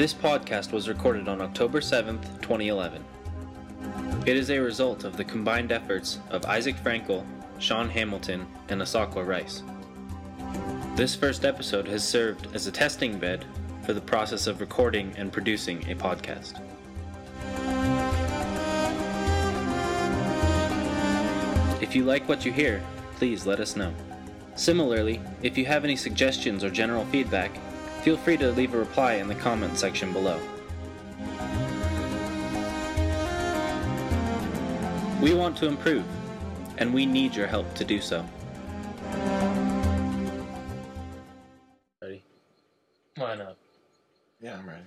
This podcast was recorded on October 7th, 2011. It is a result of the combined efforts of Isaac Frankel, Sean Hamilton, and Asakwa Rice. This first episode has served as a testing bed for the process of recording and producing a podcast. If you like what you hear, please let us know. Similarly, if you have any suggestions or general feedback, feel free to leave a reply in the comment section below. We want to improve, and we need your help to do so. Ready? Why not? Yeah, I'm ready.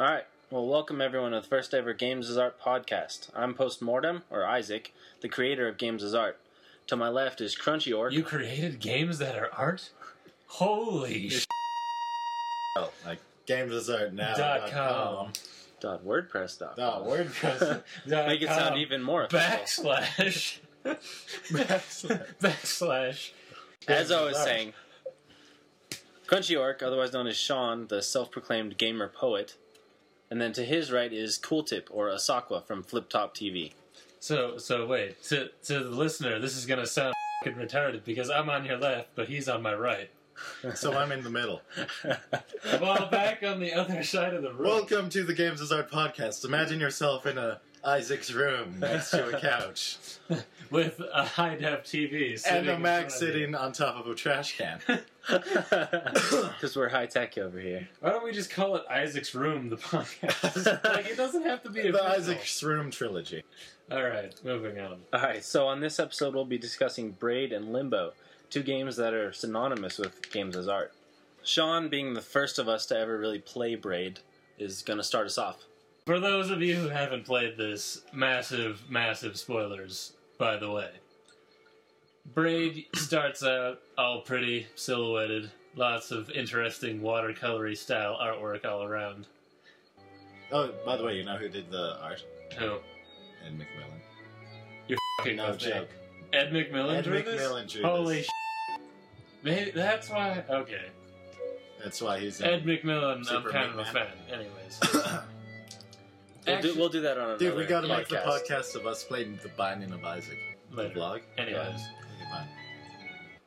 All right. Well, welcome everyone to the first ever Games as Art podcast. I'm Postmortem, or Isaac, the creator of Games as Art. To my left is Crunchy Orc. You created games that are art? Holy sh! Oh, like gamesasartnow.com. Dot com. Dot WordPress. Dot Dot com. WordPress. Make it sound even more official. Backslash. Backslash. As I was Art. saying, Crunchy Orc, otherwise known as Sean, the self-proclaimed gamer poet, and then to his right is Cool Tip or Asakwa from Flip Top TV. So, so wait. To to the listener, this is gonna sound fing retarded because I'm on your left, but he's on my right. so I'm in the middle. Well, back on the other side of the room. Welcome to the Games as Art podcast. Imagine yourself in a Isaac's room next to a couch with a high def TV and a Mac front of you. sitting on top of a trash can. Because we're high tech over here. Why don't we just call it Isaac's Room, the podcast? like, it doesn't have to be the official. Isaac's Room trilogy. All right, moving on. All right, so on this episode, we'll be discussing Braid and Limbo, two games that are synonymous with games as art. Sean, being the first of us to ever really play Braid, is going to start us off. For those of you who haven't played this, massive, massive spoilers, by the way. Braid starts out all pretty, silhouetted, lots of interesting watercolory style artwork all around. Oh, by the way, you know who did the art? Who? Ed McMillen. You're fucking No with joke. Ed McMillen Ed drew this? McMillen drew Holy this. Sh! Maybe that's why. Okay. That's why he's. Ed McMillen, Super I'm kind of a McMahon. fan. Anyways. We'll do, Actually- we'll do that on another Dude, we gotta make the podcast. podcast of us playing the Binding of Isaac. The Later. vlog. Anyways. Yeah, okay, fine.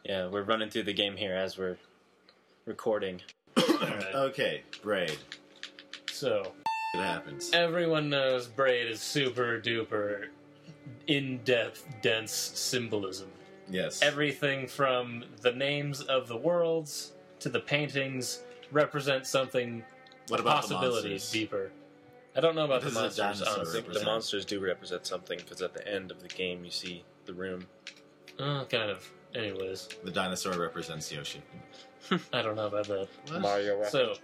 Yeah, we're running through the game here as we're recording. Alright. Okay, Braid. So, It happens. everyone knows Braid is super duper in depth, dense symbolism. Yes. Everything from the names of the worlds to the paintings represent something, what a about possibility the monsters? deeper. I don't know about What the does a monsters, dinosaur honestly. The represent? monsters do represent something because at the end of the game you see the room. Uh, kind of. Anyways, The dinosaur represents Yoshi. I don't know about that. Mario So,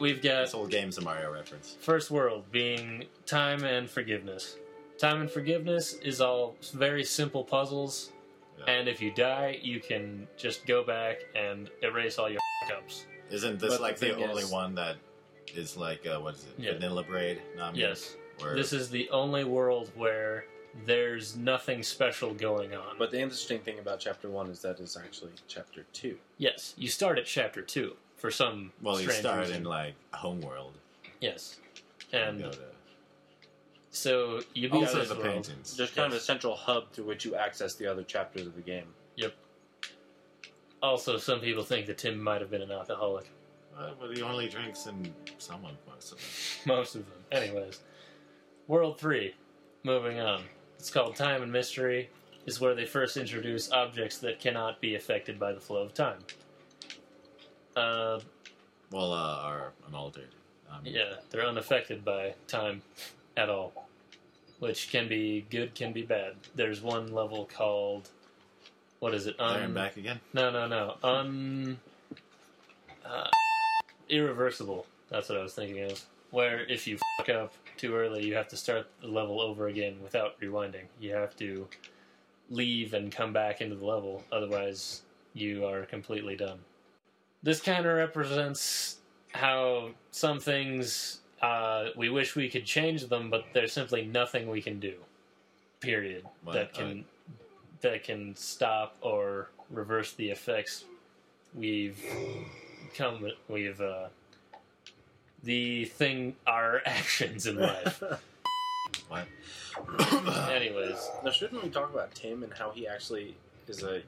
we've got This whole game's a Mario reference. First world being time and forgiveness. Time and forgiveness is all very simple puzzles, Yeah. and if you die, you can just go back and erase all your ups. Isn't this But like the the, only is- one that is like uh, what is it? Yeah. Vanilla Braid? Not Yes, Where this is the only world where there's nothing special going on. But the interesting thing about chapter one is that is actually chapter two. yes, you start at chapter two for some well, you start reason. in like Homeworld. yes, and and go to so you beat also this the world. paintings. There's kind of a central hub through which you access the other chapters of the game. Yep. Also, some people think that Tim might have been an alcoholic. Uh, but he only drinks in someone most of them. Most of them. Anyways. World 3. Moving on. It's called Time and Mystery. Is where they first introduce objects that cannot be affected by the flow of time. Uh, Well, uh, are unaltered. Um, yeah, they're unaffected by time at all. Which can be good, can be bad. There's one level called. What is it? There Un- and back again. No, no, no. Un. Uh, irreversible. That's what I was thinking of. Where if you fuck up too early, you have to start the level over again without rewinding. You have to leave and come back into the level, otherwise, you are completely done. This kind of represents how some things uh, we wish we could change them, but there's simply nothing we can do. Period. What? That can that can stop or reverse the effects we've come we've uh, the thing our actions in life. What? Anyways, Now, shouldn't we talk about Tim and how he actually is a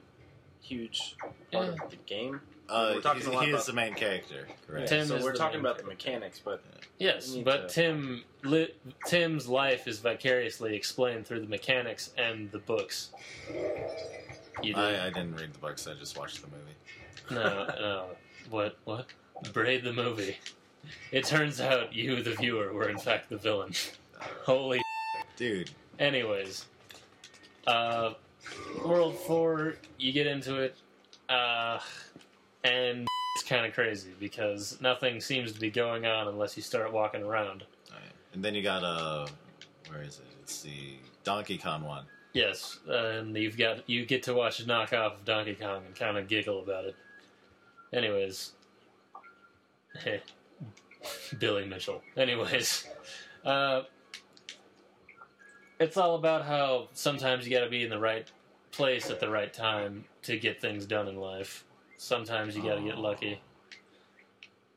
huge part Yeah. of the game? Uh, We're talking he's- a lot he about- is the main character, correct? Tim so is we're the talking main about the mechanics, but yes, but to- Tim li- Tim's life is vicariously explained through the mechanics and the books. You do. I, I didn't read the books. I just watched the movie. No, no. What? What? Braid the movie. It turns out you, the viewer, were in fact the villain. Holy. Dude, Anyways, uh, World Four, you get into it, uh, and it's kind of crazy because nothing seems to be going on unless you start walking around. Alright. and then you got uh, where is it? It's the Donkey Kong one. Yes, and you've got you get to watch a knockoff of Donkey Kong and kind of giggle about it. Anyways, Billy Mitchell. Anyways, uh, it's all about how sometimes you got to be in the right place at the right time to get things done in life. Sometimes you got to get Oh. lucky.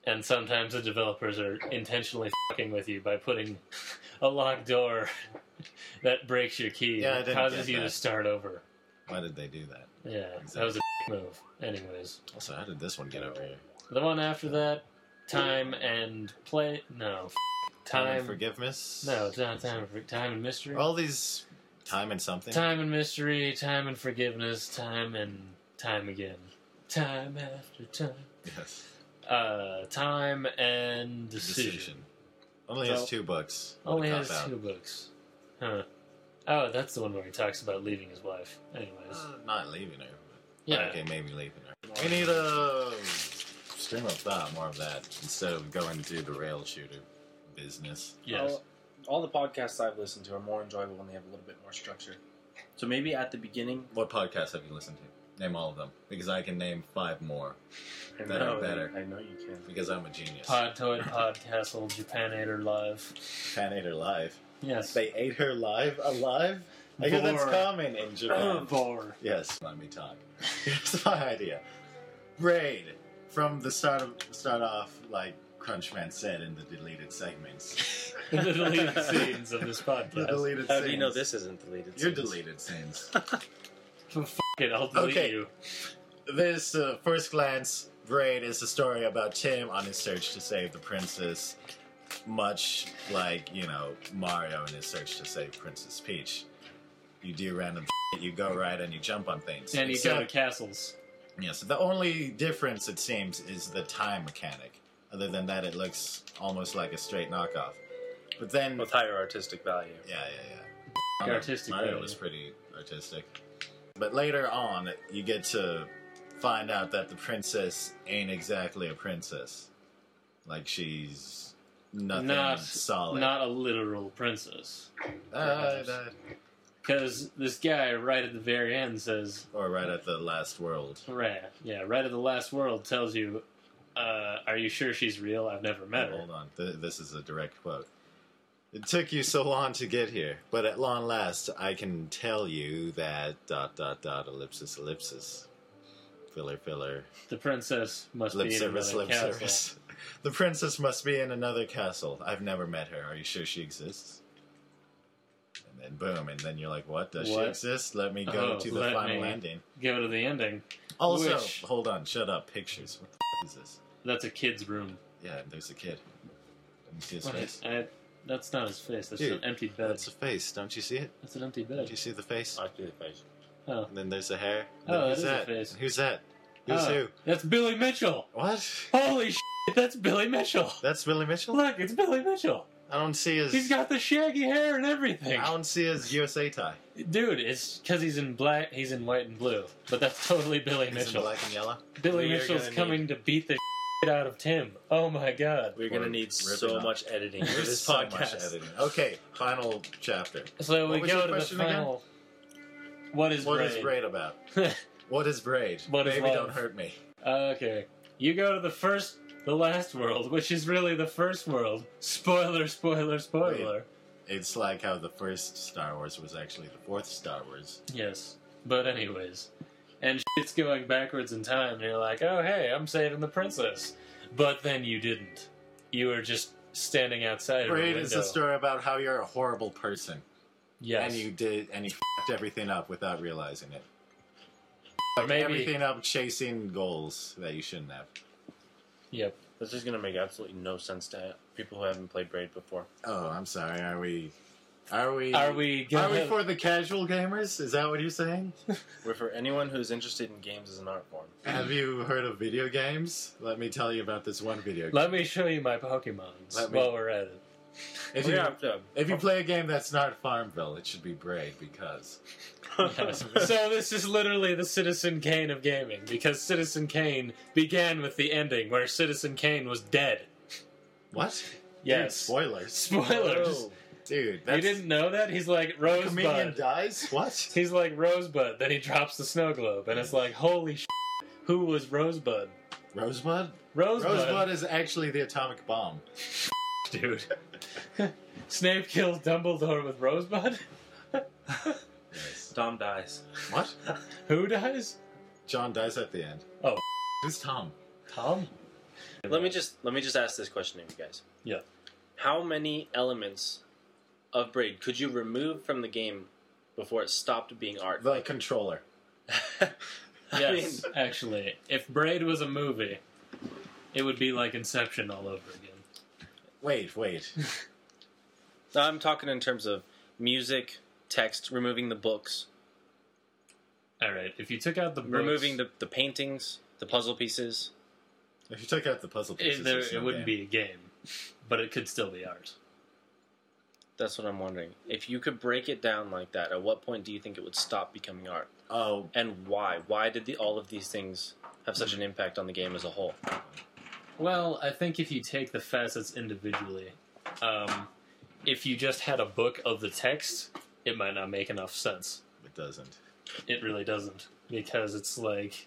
And sometimes the developers are intentionally fucking with you by putting a locked door that breaks your key Yeah, and causes you to start over. Why did they do that? Yeah, that was a move. Anyways, Also, how did this one get over here? the one after that, time and play. No, Time, time. forgiveness. no, it's not time. For, time and mystery. All these time and something. Time and mystery. Time and forgiveness. Time and time again. Time after time. Yes. Uh, time and decision. Decision. Only So- has two books. What Only has cop-out. two books. Huh. Oh, that's the one where he talks about leaving his wife. Anyways. Uh, not leaving her. Yeah. Okay, maybe leaving her. We need a stream of thought, more of that, instead of going to the rail shooter business. Yes. all, all the podcasts I've listened to are more enjoyable when they have a little bit more structure. So maybe at the beginning, What podcasts have you listened to? Name all of them, because I can name five more. I Better, know, better. I know you can. Because I'm a genius. Podtoid Podcastle Japanator Live. Fan ate her live. Yes. They ate her live? Alive? I hear that's Vor. common in Japan. Vor. yes, let me talk. Here's my idea. Braid. From the start of start off, like Crunchman said in the deleted segments. the deleted scenes of this the podcast. deleted How scenes. do you know this isn't deleted? Your scenes? deleted scenes. Fuck it, I'll delete Okay. you. This, uh, first glance, Braid is a story about Tim on his search to save the princess, much like, you know, Mario in his search to save Princess Peach. You do random shit, you go right and you jump on things. And you go to castles. Yes, the only difference, it seems, is the time mechanic. Other than that, it looks almost like a straight knockoff. But then, with higher artistic value. yeah, yeah, yeah. Mario- Artistic Mario value. was pretty artistic. But later on, you get to find out that the princess ain't exactly a princess. Like she's nothing Not solid. not a literal princess. Uh, uh, Because this guy right at the very end says, or right at the last world. right, yeah, right at the last world tells you, uh, are you sure she's real? I've never met her. Hold on, Th- this is a direct quote. It took you so long to get here, but at long last, I can tell you that dot dot dot ellipsis ellipsis, filler filler, The princess must lip be in service another lip castle. service. The princess must be in another castle. I've never met her. Are you sure she exists? And then boom, and then you're like, what? Does What? she exist? Let me go Oh, to the final ending. Go to the ending. Also, Which- hold on, shut up. Pictures. What the f- is this? That's a kid's room. Yeah, there's a kid. Let me see his face. I, that's not his face. That's Dude, an empty bed. That's a face. Don't you see it? That's an empty bed. Do you see the face? I see the face. Oh, And then there's the hair. Oh, Then that who's a that? face. Who's that? Uh, who's Oh, who? That's Billy Mitchell. What? Holy shit, that's Billy Mitchell. That's Billy Mitchell? Look, it's Billy Mitchell. I don't see his. He's got the shaggy hair and everything. I don't see his USA tie. Dude, it's because he's in black. He's in white and blue. But that's totally Billy He's in Mitchell. black and yellow. Billy We are Mitchell's gonna coming to beat the shit out of Tim. Oh my god. We're Or gonna need so up. much editing for this so podcast. much editing. Okay, final chapter. So What we go to the question again? final. What is What braid? is braid about? What is braid? What is Baby, love? don't hurt me. Uh, okay. You go to the first, the last world, which is really the first world. Spoiler, spoiler, spoiler. It's like how the first Star Wars was actually the fourth Star Wars. Yes. But anyways. And shit's going backwards in time, and you're like, oh hey, I'm saving the princess. But then you didn't. you were just standing outside. of a Braid is a story about how you're a horrible person Yes. and you did and you fucked everything up without realizing it. Or maybe. Everything up chasing goals that you shouldn't have. Yep. This is going to make absolutely no sense to people who haven't played Braid before. Oh, I'm sorry. Are we? Are we? Are we? Are we for the casual gamers? Is that what you're saying? We're for anyone who's interested in games as an art form. Have you heard of video games? Let me tell you about this one video game. Let me show you my Pokemons Let me- while we're at it. If you yeah, yeah. if you play a game that's not Farmville, it should be Braid because Yes. so this is literally the Citizen Kane of gaming because Citizen Kane began with the ending where Citizen Kane was dead. what? Dude, Yes. spoilers, Spoilers. Dude. You didn't know that? He's like the comedian Rosebud. dies. What? He's like Rosebud. Then he drops the snow globe, and it's like, holy sh! Who was Rosebud? Rosebud. Rosebud, Rosebud is actually the atomic bomb. dude. Snape kills Dumbledore with Rosebud. Yes. Dom dies. What? Who dies? John dies at the end. Oh. Who's Tom? Tom. Let me just let me just ask this question of you guys. Yeah. How many elements of Braid could you remove from the game before it stopped being art? The controller. I Yes, mean, actually, if Braid was a movie, it would be like Inception all over again. Wait, wait. no, I'm talking in terms of music, text, removing the books, All right, if you took out the books, removing the, the paintings, the puzzle pieces. If you took out the puzzle pieces, it, there, there's no it wouldn't game. be a game, but it could still be art. That's what I'm wondering. If you could break it down like that, at what point do you think it would stop becoming art? Oh, And why? Why did the, all of these things have such an impact on the game as a whole? Well, I think if you take the facets individually, um, if you just had a book of the text, it might not make enough sense. it doesn't. It really doesn't because it's like,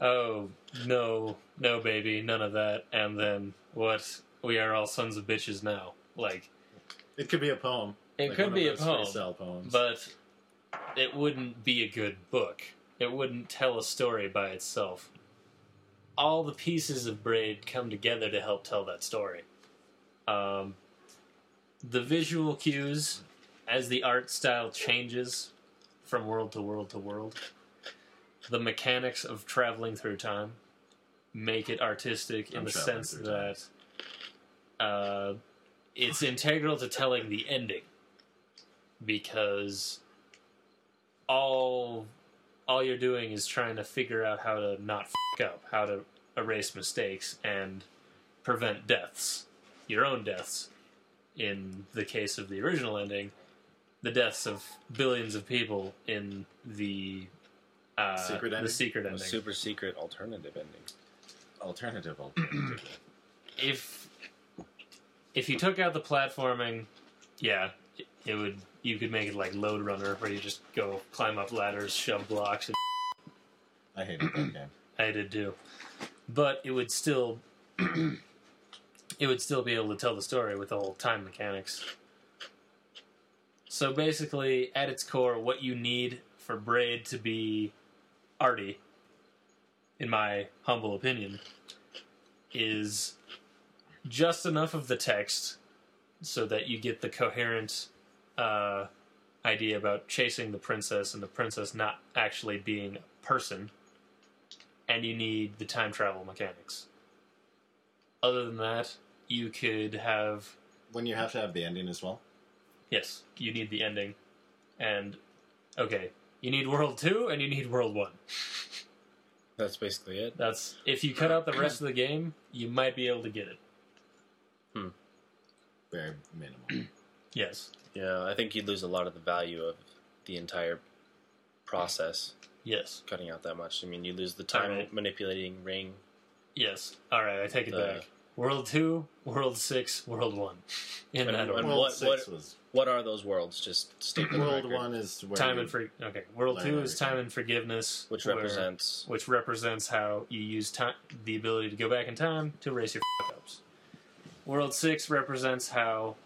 oh no, no baby, none of that, and then what? We are all sons of bitches now. Like It could be a poem. it Like could be a poem, but it wouldn't be a good book. It wouldn't tell a story by itself. All the pieces of Braid come together to help tell that story. Um, the visual cues, as the art style changes from world to world to world, the mechanics of traveling through time make it artistic in I'm the sense that uh, it's integral to telling the ending because all all you're doing is trying to figure out how to not f up, how to erase mistakes and prevent deaths, your own deaths. In the case of the original ending, the deaths of billions of people in the uh, Secret the ending? secret A ending. super secret alternative ending. alternative, alternative. if if you took out the platforming, yeah, it, would. You could make it like Lode Runner, where you just go climb up ladders, shove blocks. And I hated that game. I did too, but it would still. it would still be able to tell the story with the whole time mechanics. So basically, at its core, what you need for Braid to be arty, in my humble opinion, is just enough of the text so that you get the coherent uh, idea about chasing the princess and the princess not actually being a person, and you need the time travel mechanics. Other than that, you could have When you have to have the ending as well. yes, you need the ending, and okay, you need World Two and you need World One. That's basically it. That's if you cut out the rest of the game, you might be able to get it. Very minimal. Yes, Yeah, I think you'd lose a lot of the value of the entire process yes, cutting out that much. I mean, you lose the time Alright. manipulating ring. yes. All right, I take it Uh, back. World Two, World Six, World One. In And- that order. World what- six what- was What are those worlds? Just state the World one is where time and for okay. World Two is time and forgiveness, which where- represents which represents how you use time, the ability to go back in time to erase your fuck ups. World Six represents how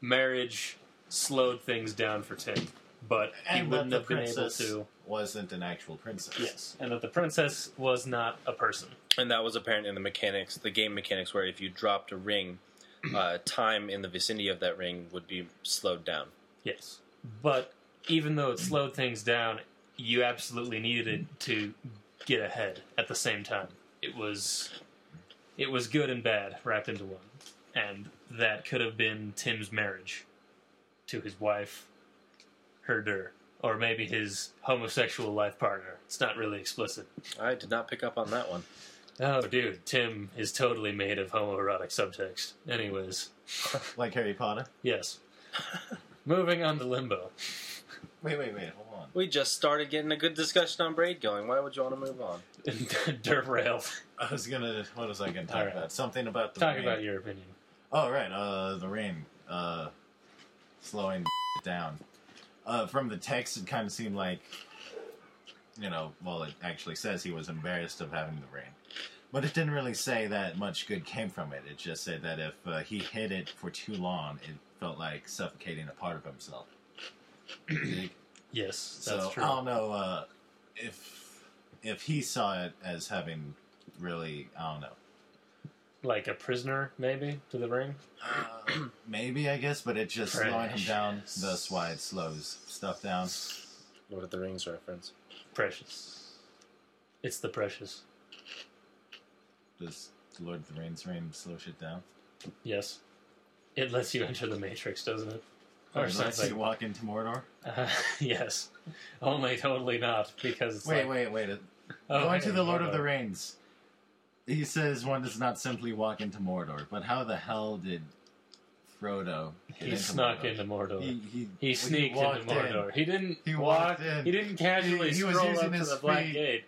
marriage slowed things down for Tim, but he And that wouldn't the have been able princess to. wasn't an actual princess. Yes, and that the princess was not a person. And that was apparent in the mechanics, the game mechanics, where if you dropped a ring, uh, time in the vicinity of that ring would be slowed down. Yes, but even though it slowed things down, you absolutely needed it to get ahead at the same time. It was, it was good and bad wrapped into one, and that could have been Tim's marriage to his wife, Herder, or maybe his homosexual life partner. It's not really explicit. I did not pick up on that one. Oh, dude, Tim is totally made of homoerotic subtext. Anyways, Like Harry Potter. yes. Moving on to Limbo. Wait, wait, wait. Hold on. We just started getting a good discussion on Braid going. Why would you want to move on? Derailed. I was gonna. What was I gonna talk All right. about? Something about the Talk rain. about your opinion. Oh right, uh, the rain, uh, slowing down. Uh, from the text, it kind of seemed like, you know, well, it actually says he was embarrassed of having the rain, but it didn't really say that much good came from it. It just said that if uh, he hid it for too long, it felt like suffocating a part of himself. Yes, that's so true. I don't know uh, if if he saw it as having really, I don't know. like a prisoner, maybe, to the ring? Uh, maybe I guess, but it just slowing him down. Precious. That's why it slows stuff down. Lord of the Rings reference. Precious. It's the precious. Does the Lord of the Rings rain slow shit down? Yes. It lets you enter the Matrix, doesn't it? Or Or lets you walk into Mordor? Uh, yes. Only totally not, because it's Wait, like, wait, wait. oh, Going to the Lord of the Rings. He says one does not simply walk into Mordor, but how the hell did Frodo get He into snuck Mordor? into Mordor. He, He, he, he sneaked walked into Mordor. in, He didn't He walk. walked in. He didn't casually He- he was stroll using up to his the Black. Gate.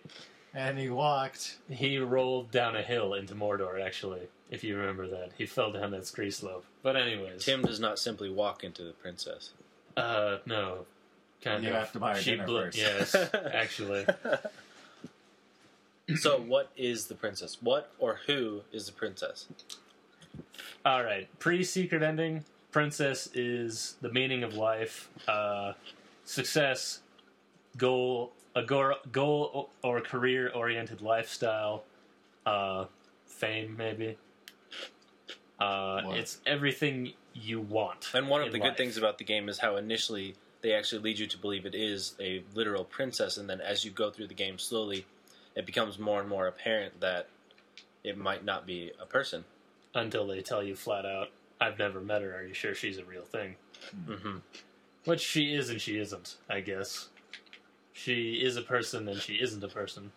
and he walked. He rolled down a hill into Mordor, actually, if you remember that. He fell down that scree slope. But anyways. Tim does not simply walk into the princess. Uh, no. Kind You of. have to buy her she dinner blew- first. Yes, actually. So, what is the princess? What or who is the princess? All right. Pre secret ending, princess is the meaning of life, uh, success, goal, a goal, goal or career oriented lifestyle, uh, fame, maybe. Uh, What? it's everything you want. And one of the life. good things about the game is how initially they actually lead you to believe it is a literal princess, and then as you go through the game slowly, it becomes more and more apparent that it might not be a person. until they tell you flat out, "I've never met her. Are you sure she's a real thing?" hmm Which she is and she isn't, I guess. She is a person and she isn't a person.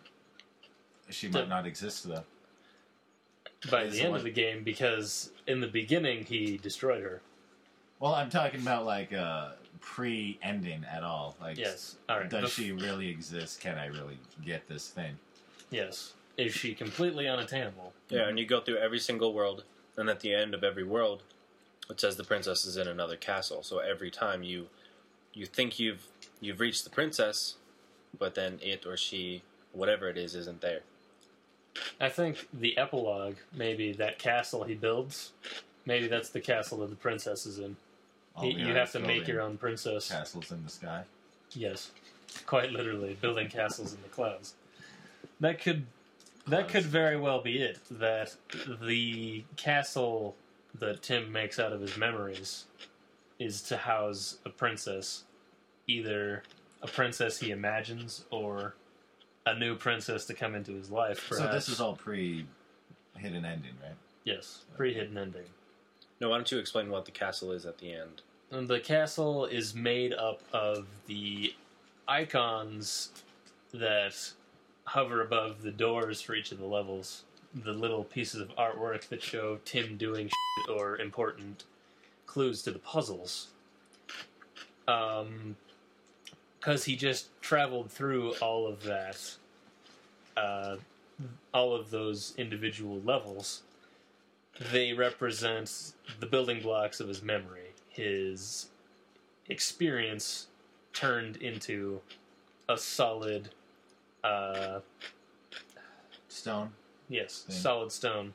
She might not exist though. By Is the end what- of the game, because in the beginning he destroyed her. Well, I'm talking about like uh, pre-ending at all. Like, Yes. All right. does Bef- she really exist? Can I really get this thing? Yes. Is she completely unattainable? Yeah, and you go through every single world, and at the end of every world, it says the princess is in another castle. So every time you you think you've you've reached the princess, but then it or she, whatever it is, isn't there. I think the epilogue, maybe that castle he builds, maybe that's the castle that the princess is in. All He- the you have to make your own princess. castles in the sky. Yes, quite literally building castles in the clouds. That could that could very well be it. That the castle that Tim makes out of his memories is to house a princess, either a princess he imagines or a new princess to come into his life. So this is all pre-hidden ending, right? yes, pre-hidden ending. No, why don't you explain what the castle is at the end? And the castle is made up of the icons that hover above the doors for each of the levels. The little pieces of artwork that show Tim doing or important clues to the puzzles. Um, because he just traveled through all of that, uh, all of those individual levels. They represent the building blocks of his memory, his experience turned into a solid, uh, Stone. yes, Thing. solid stone,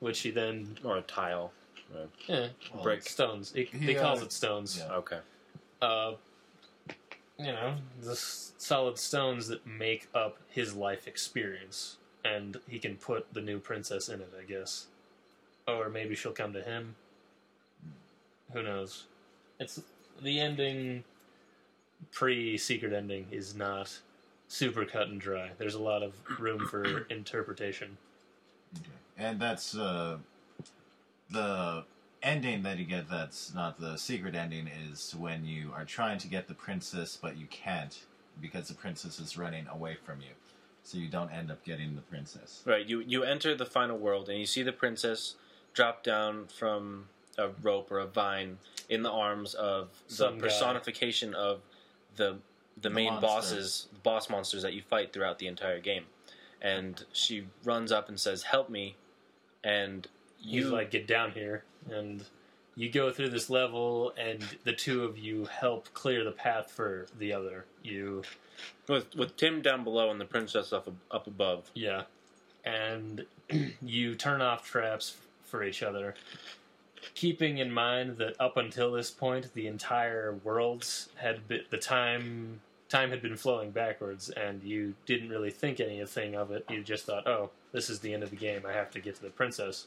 which he then, Or a tile? eh, Well, Brick. stones. He, He, he calls uh, it stones. yeah. Okay. Uh, you know, the s- solid stones that make up his life experience, and he can put the new princess in it, I guess. Or maybe she'll come to him. Who knows? It's the ending. Pre-secret ending is not super cut and dry. There's a lot of room for interpretation. Okay. And that's uh, the ending that you get. That's not the secret ending. Is when you are trying to get the princess, but you can't because the princess is running away from you. So you don't end up getting the princess. Right. You you enter the final world and you see the princess drop down from a rope or a vine in the arms of the Some guy. personification of the the The main monsters. bosses, boss monsters that you fight throughout the entire game. And she runs up and says, "Help me!" And you you like get down here and you go through this level and the two of you help clear the path for the other you with with Tim down below and the princess up up above. yeah and you turn off traps for each other keeping in mind that up until this point the entire worlds had been the time time had been flowing backwards and you didn't really think anything of it. You just thought oh this is the end of the game. I have to get to the princess.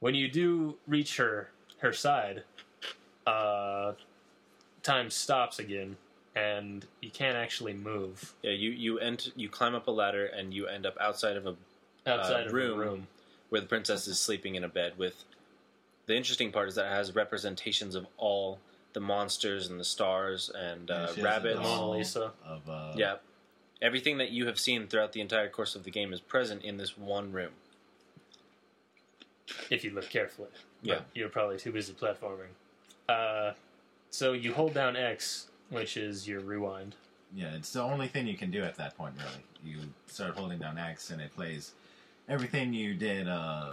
When you do reach her her side uh time stops again and you can't actually move. Yeah, you you enter, you climb up a ladder and you end up outside of a outside Uh, of room. the room. where the princess is sleeping in a bed with the interesting part is that it has representations of all the monsters and the stars and Yeah, uh, she has a rabbits. Mona Lisa. Of uh, Yeah. Everything that you have seen throughout the entire course of the game is present in this one room. if you look carefully. Yeah. But you're probably too busy platforming. Uh, so you hold down X, which is your rewind. Yeah, it's the only thing you can do at that point, really. You start holding down X, and it plays everything you did, uh,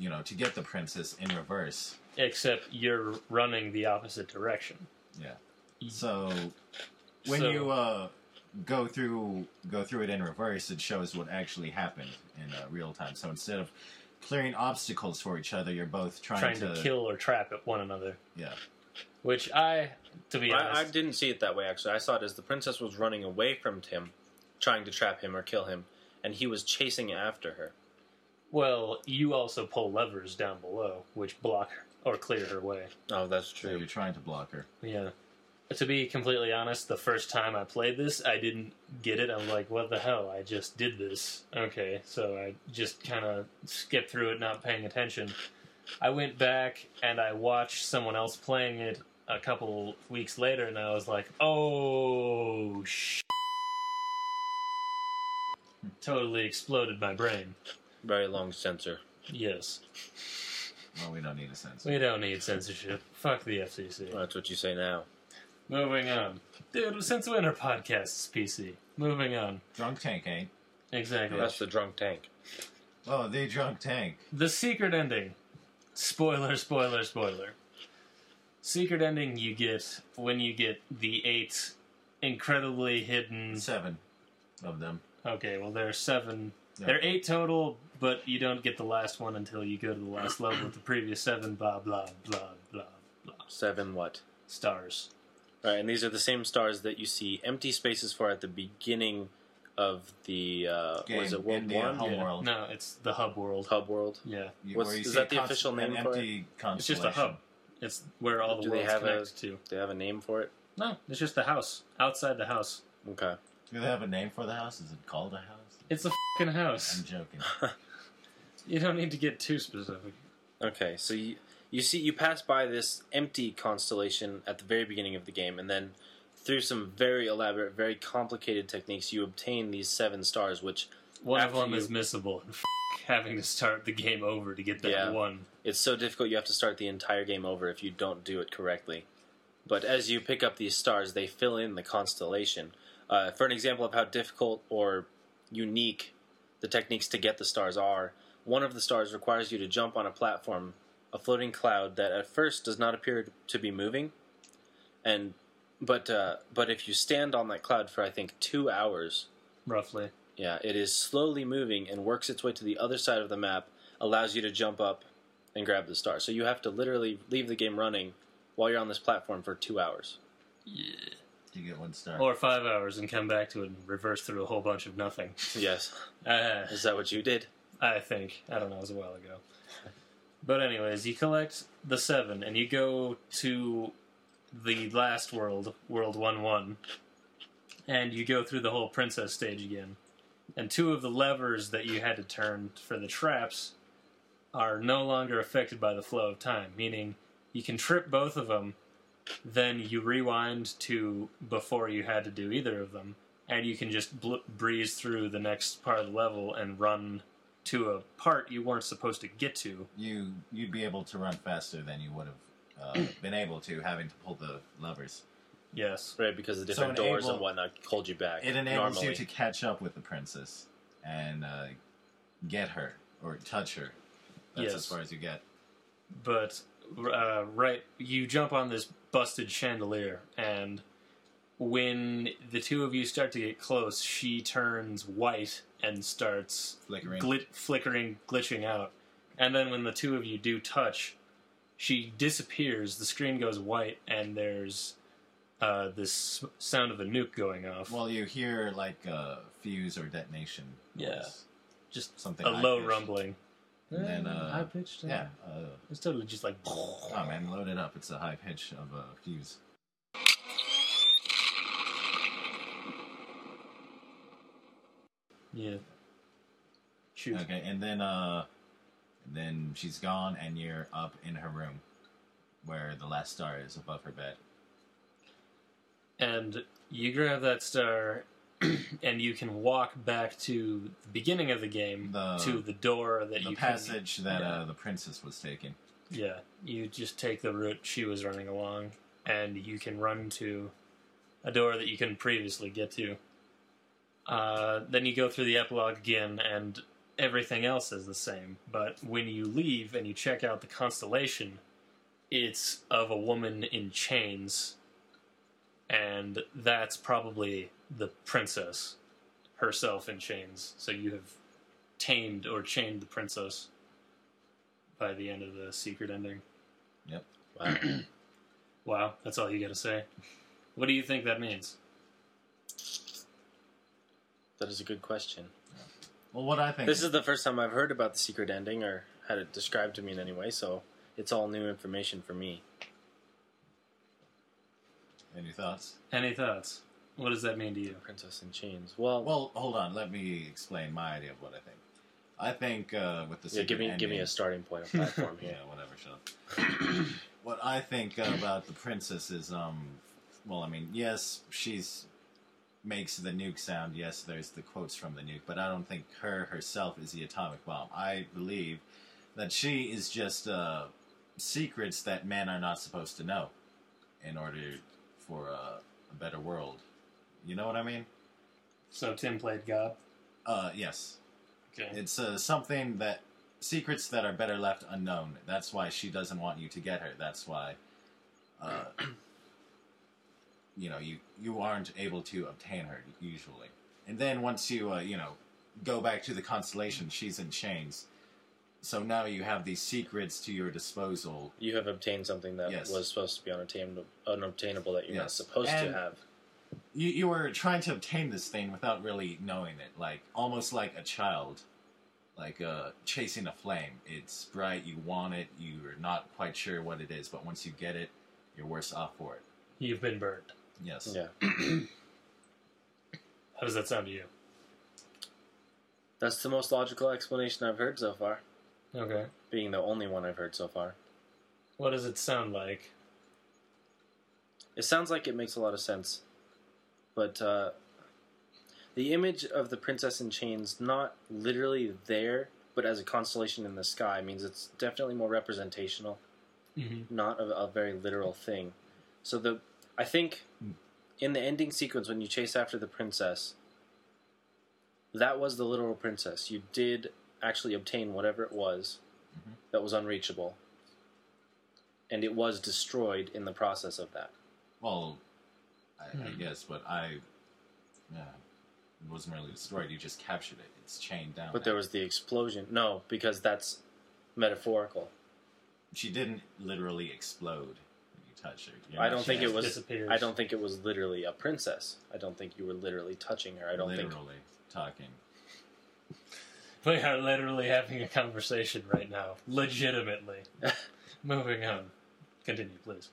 you know, to get the princess in reverse. Except you're running the opposite direction. Yeah. So when So- you uh, go through go through it in reverse, it shows what actually happened in uh, real time. So instead of clearing obstacles for each other, you're both trying, trying to, to kill or trap at one another. Yeah. Which I, to be I, I didn't see it that way, actually. I saw it as the princess was running away from Tim, trying to trap him or kill him, and he was chasing after her. Well, you also pull levers down below, which block or clear her way. Oh, that's So true. you're trying to block her. Yeah. To be completely honest, the first time I played this, I didn't get it. I'm like, what the hell? I just did this. Okay, so I just kind of skipped through it, not paying attention. I went back and I watched someone else playing it a couple weeks later, and I was like, oh, sh. Totally exploded my brain. Very long sensor. Yes. Well, we don't need a sense. We don't need censorship. Fuck the FCC. That's what you say now. Moving on. Dude, since when are podcasts PC? Moving on. Drunk tank ain't. Exactly. That's the drunk tank. Oh, the drunk tank. The secret ending. Spoiler, spoiler, spoiler. Secret ending you get when you get the eight incredibly hidden. Seven of them. Okay, well, there are seven. Yeah. There are eight total, but you don't get the last one until you go to the last level with the previous seven, blah, blah, blah, blah, blah. Seven what? Stars. Right, and these are the same stars that you see empty spaces for at the beginning of the uh, Game was it World in One home Yeah. world. No, it's the hub world. Hub World? Yeah. You- What's- is that the const- official name an for it? It's just a hub. It's where all the Do they worlds have a- connect to. Do they have a name for it? No, it's just the house. Outside the house. Okay. Do they have a name for the house? Is it called a house? It's a fucking house. I'm joking. You don't need to get too specific. Okay, so you you see you pass by this empty constellation at the very beginning of the game, and then through some very elaborate, very complicated techniques, you obtain these seven stars, which One of them you- is missable. and f- having to start the game over to get that Yeah. one. it's so difficult you have to start the entire game over if you don't do it correctly. But as you pick up these stars, they fill in the constellation. Uh, for an example of how difficult or unique the techniques to get the stars are, one of the stars requires you to jump on a platform, a floating cloud that at first does not appear to be moving, and but uh, but if you stand on that cloud for I think two hours, Roughly. yeah, it is slowly moving and works its way to the other side of the map, allows you to jump up and grab the star. So you have to literally leave the game running while you're on this platform for two hours. Yeah. You get one star. Or five hours and come back to it and reverse through a whole bunch of nothing. Yes. Uh, Is that what you did? I think. I don't know, it was a while ago. But, anyways, you collect the seven and you go to the last world, World 1 1, and you go through the whole princess stage again. And two of the levers that you had to turn for the traps are no longer affected by the flow of time, meaning you can trip both of them, then you rewind to before you had to do either of them, and you can just bl- breeze through the next part of the level and run to a part you weren't supposed to get to. you you'd be able to run faster than you would have uh, been able to having to pull the levers. Yes. Right, because the So different doors enable- and whatnot hold you back. It enables normally. you to catch up with the princess and uh, get her or touch her. That's Yes. as far as you get. but uh, right, you jump on this busted chandelier, and when the two of you start to get close, she turns white and starts Flickering. glit- flickering, glitching out. And then when the two of you do touch, she disappears. The screen goes white, and there's uh, this sound of a nuke going off. well, you hear like a fuse or detonation. Yeah. just something a low high-pitched. rumbling. And then, uh, high pitched. Yeah. Uh, it's totally just like. oh man, load it up. It's a high pitch of a fuse. Yeah. Shoot. Okay, and then uh, then she's gone, and you're up in her room, where the last star is above her bed. and you grab that star and you can walk back to the beginning of the game The- to the door that The you passage that yeah. uh, the princess was taking. yeah you just take the route she was running along and you can run to a door that you couldn't previously get to uh, then you go through the epilogue again and everything else is the same but when you leave and you check out the constellation it's of a woman in chains and that's probably the princess herself in chains. So you have tamed or chained the princess by the end of the secret ending. Yep. Wow. Wow, that's all you got to say. What do you think that means? That is a good question. Well, what I think This is the first time I've heard about the secret ending or had it described to me in any way, so it's all new information for me. Any thoughts? Any thoughts? What does that mean to you? Princess in Chains. Well, Well, hold on. Let me explain my idea of what I think. I think uh, with the yeah, secret give me give me a starting point, a platform yeah, here. whatever. Shut up. what I think about the princess is, um, well, I mean, yes, she's makes the nuke sound. Yes, there's the quotes from the nuke, but I don't think her herself is the atomic bomb. I believe that she is just uh, secrets that men are not supposed to know in order for uh, a better world. You know what I mean? So Tim played God. Uh, yes. Okay. It's uh, something that secrets that are better left unknown. That's why she doesn't want you to get her. That's why, uh, you know, you you aren't able to obtain her usually. And then once you uh, you know go back to the constellation, she's in chains. So now you have these secrets to your disposal. You have obtained something that Yes. was supposed to be unattainable, unobtainable that you're not supposed And- to have. You you were trying to obtain this thing without really knowing it, like almost like a child, like uh, chasing a flame. It's bright, you want it, you're not quite sure what it is, but once you get it, you're worse off for it. You've been burned. Yes. Yeah, How does that sound to you? that's the most logical explanation I've heard so far. Okay. Being the only one I've heard so far. What does it sound like? It sounds like it makes a lot of sense, but uh, the image of the princess in chains not literally there, but as a constellation in the sky means it's definitely more representational, Mm-hmm. not a, a very literal thing. So the I think in the ending sequence when you chase after the princess, that was the literal princess. You did actually obtain whatever it was Mhm. that was unreachable, and it was destroyed in the process of that. Well, I, I Hmm. guess, but I, yeah, it wasn't really destroyed. You just captured it. It's chained down. But there was the explosion. No, because that's metaphorical. she didn't literally explode. You touch her. You're I don't think it was. Disappears. I don't think it was literally a princess. I don't think you were literally touching her. I don't think. literally talking. We are literally having a conversation right now. Legitimately. Moving on. Continue, please.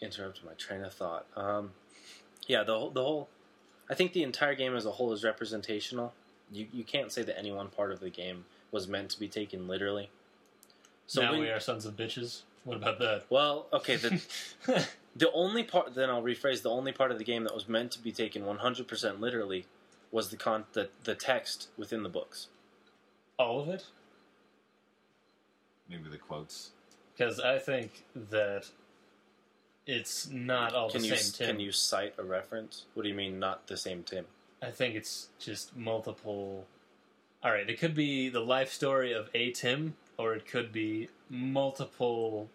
interrupted my train of thought. Um, yeah, the whole, the whole, I think the entire game as a whole is representational. You you can't say that any one part of the game was meant to be taken literally. So now when- we are sons of bitches. What about that? well, okay. The the only part then I'll rephrase the only part of the game that was meant to be taken one hundred percent literally was the con the, the text within the books. All of it? Maybe the quotes. Because I think that it's not all Can the you same can you cite a reference? What do you mean not the same Tim? I think it's just multiple. All right, it could be the life story of a Tim, or it could be multiple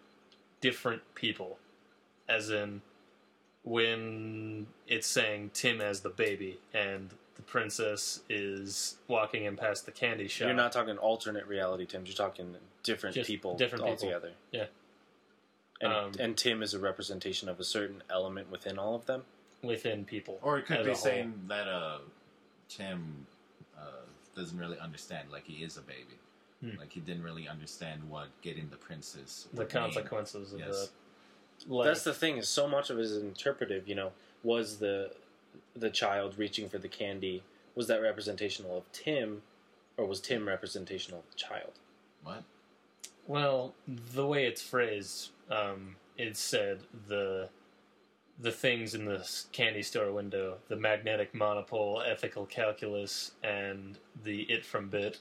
different people, as in when it's saying Tim as the baby and the princess is walking in past the candy shop. You're not talking alternate reality Tims. You're talking different Just people different people. altogether. Yeah. And, Um, and Tim is a representation of a certain element within all of them. within people, Or it could as be whole. saying that uh, Tim uh, doesn't really understand, like he is a baby. Hmm. Like he didn't really understand what getting the princess. Was. The would mean. consequences of Yes. that. Like, That's the thing. Is so much of it is interpretive. You know, was the the child reaching for the candy was that representational of Tim, or was Tim representational of the child? What? Well, the way it's phrased, um, it said the the things in the candy store window, the magnetic monopole, ethical calculus, and the it from bit.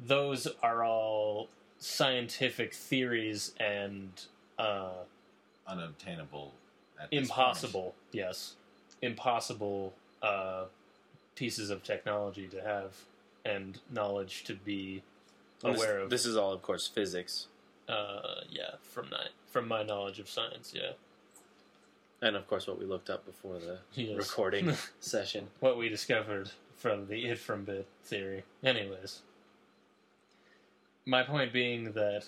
Those are all scientific theories and uh, Unobtainable. At this impossible. Yes, impossible uh, pieces of technology to have and knowledge to be And this, aware of. this is all, of course, physics, Uh, yeah, from my from my knowledge of science, yeah. and of course, what we looked up before the Yes. recording session. What we discovered from the it from bit theory. Anyways, my point being that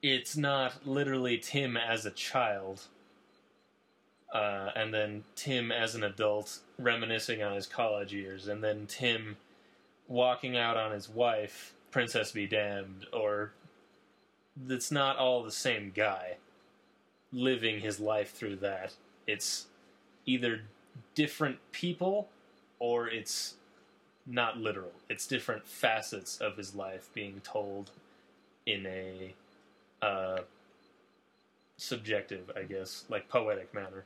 it's not literally Tim as a child, uh, and then Tim as an adult reminiscing on his college years, and then Tim walking out on his wife, Princess Be Damned, or it's not all the same guy living his life through that. It's either different people or it's not literal. It's different facets of his life being told in a uh, subjective, I guess, like poetic manner.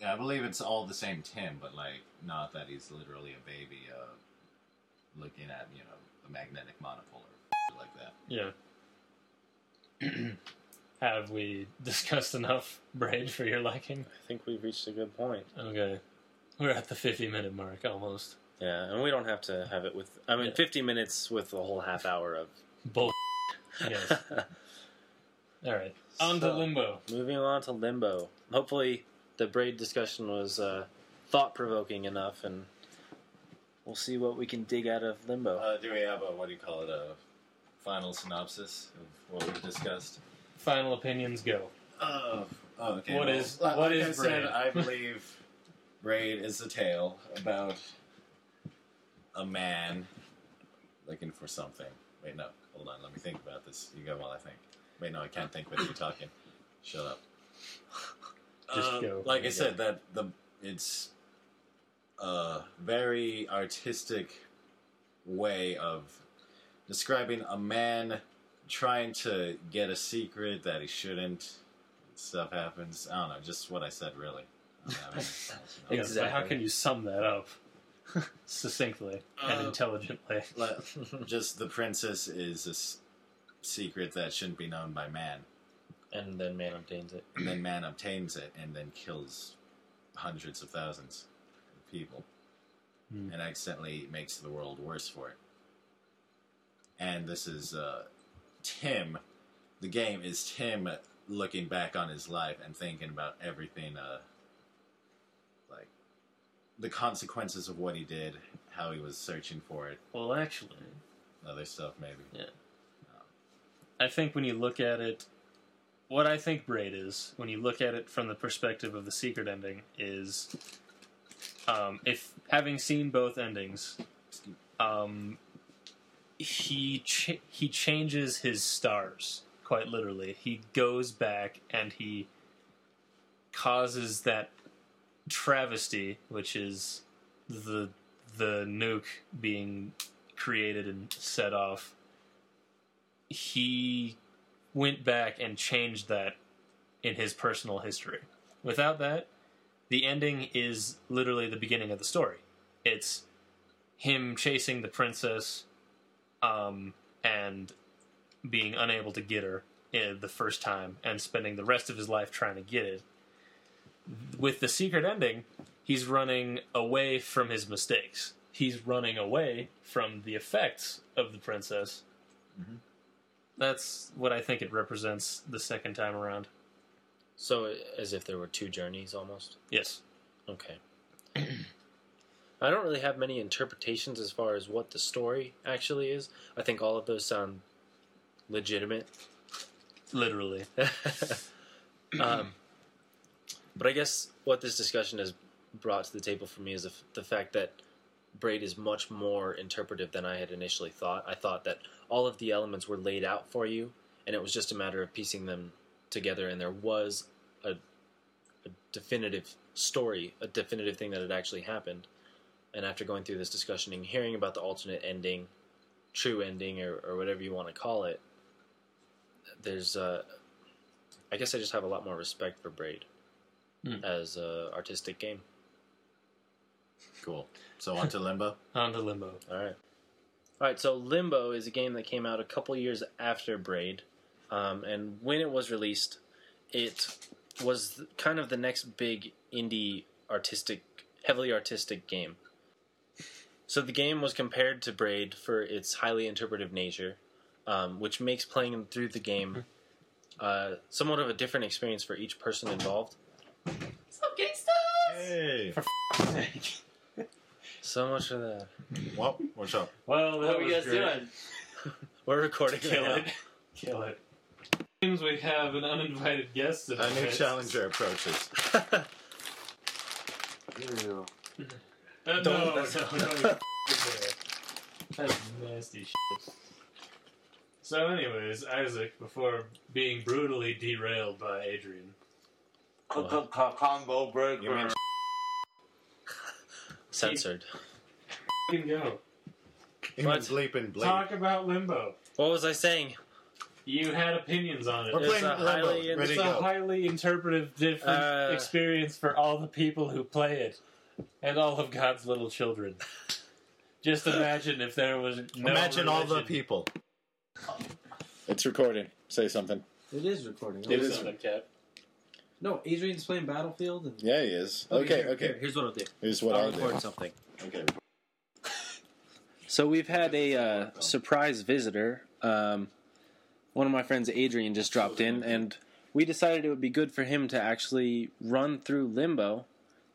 Yeah, I believe it's all the same Tim, but like not that he's literally a baby uh, looking at you know a magnetic monopole or like that. Yeah. Have we discussed enough, Braid, for your liking? I think we've reached a good point. Okay. We're at the 50 minute mark almost. Yeah, and we don't have to have it with. I mean, Yeah. 50 minutes with a whole half hour of. Bull. yes. Alright. On to Limbo. Moving on to Limbo. Hopefully, the braid discussion was uh, thought provoking enough, and we'll see what we can dig out of Limbo. Uh, do we have a what do you call it a final synopsis of what we've discussed? Final opinions go. Oh, okay. What well, is- what like is I said, Braid? I believe Braid is a tale about a man looking for something. Wait, no, hold on. Let me think about this. You go while I think. Wait, no, I can't think with you talking. Shut up. Just Um, go. Like I Yeah. said, that the it's a very artistic way of describing a man trying to get a secret that he shouldn't. Stuff happens. I don't know. Just what I said, really. I don't have anything else, you know. Yes, but how can you sum that up succinctly and Uh, intelligently? Like, just the princess is a s- secret that shouldn't be known by man, and then man obtains it. and then man obtains it and then kills hundreds of thousands of people, Hmm. and accidentally makes the world worse for it. And this is uh, Tim. The game is Tim looking back on his life and thinking about everything, uh, like the consequences of what he did, how he was searching for it, Well, actually, other stuff maybe. I think when you look at it what I think Braid is, when you look at it from the perspective of the secret ending, is um, if having seen both endings, um, he ch- he changes his stars quite literally. He goes back and he causes that travesty, which is the the nuke being created and set off. He went back and changed that in his personal history. Without that, the ending is literally the beginning of the story. It's him chasing the princess um, and being unable to get her uh, the first time and spending the rest of his life trying to get it. With the secret ending, he's running away from his mistakes. He's running away from the effects of the princess. Mhm. That's what I think it represents the second time around. So, as if there were two journeys almost? Yes. Okay. I don't really have many interpretations as far as what the story actually is. I think all of those sound legitimate. Literally. um, but I guess what this discussion has brought to the table for me is the, the fact that Braid is much more interpretive than I had initially thought. I thought that all of the elements were laid out for you, and it was just a matter of piecing them together, and there was a, a definitive story, a definitive thing that had actually happened. And after going through this discussion and hearing about the alternate ending, true ending, or, or whatever you want to call it, there's uh, I guess I just have a lot more respect for Braid Hmm. as a artistic game. Cool. So on to Limbo. On to Limbo. All right. All right. So Limbo is a game that came out a couple years after Braid, um, and when it was released, it was kind of the next big indie artistic, heavily artistic game. So the game was compared to Braid for its highly interpretive nature, um, which makes playing through the game uh, somewhat of a different experience for each person involved. Hey. So much for that. Well, what's up? Well, that What are you guys great. doing? We're recording Kill right it. Kill it. Seems we have an uninvited guest in A our new midst. challenger approaches. Ew. Uh, no, Don't- no, no, no, That's nasty shit. So, anyways, Isaac, before being brutally derailed by Adrian, Combo breaker. You mean Censored. you can go. you mean What? bleeping bleep? Talk about Limbo. What was I saying? You had opinions on it. We're It's playing a Limbo. highly- Ready It's to a go. highly interpretive, different Uh, experience for all the people who play it, and all of God's little children. Just imagine if there was no Imagine all the religion. people. It's recording. Say something. It is recording. It is. Something, Cat. No, Adrian's playing Battlefield. And... Yeah, he is. Okay, here- okay. here, here's what I'll do. Here's what I'll I'll do. record something. Okay. So we've had a uh, surprise visitor. Um, one of my friends, Adrian, just dropped in, and we decided it would be good for him to actually run through Limbo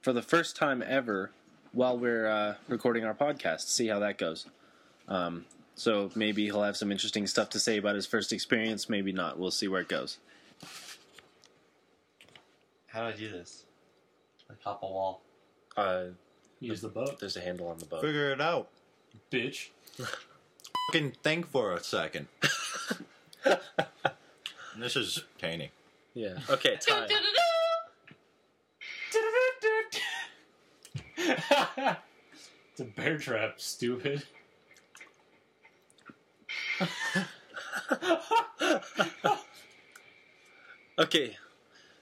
for the first time ever while we're uh, recording our podcast. See how that goes. Um, so maybe he'll have some interesting stuff to say about his first experience. Maybe not. We'll see where it goes. How do I do this? Like hop a wall. Uh, Use the boat, there's a handle on the boat. Figure it out. bitch. Fucking think for a second. this is painting. Yeah. Okay. Time. it's a bear trap, stupid. Okay.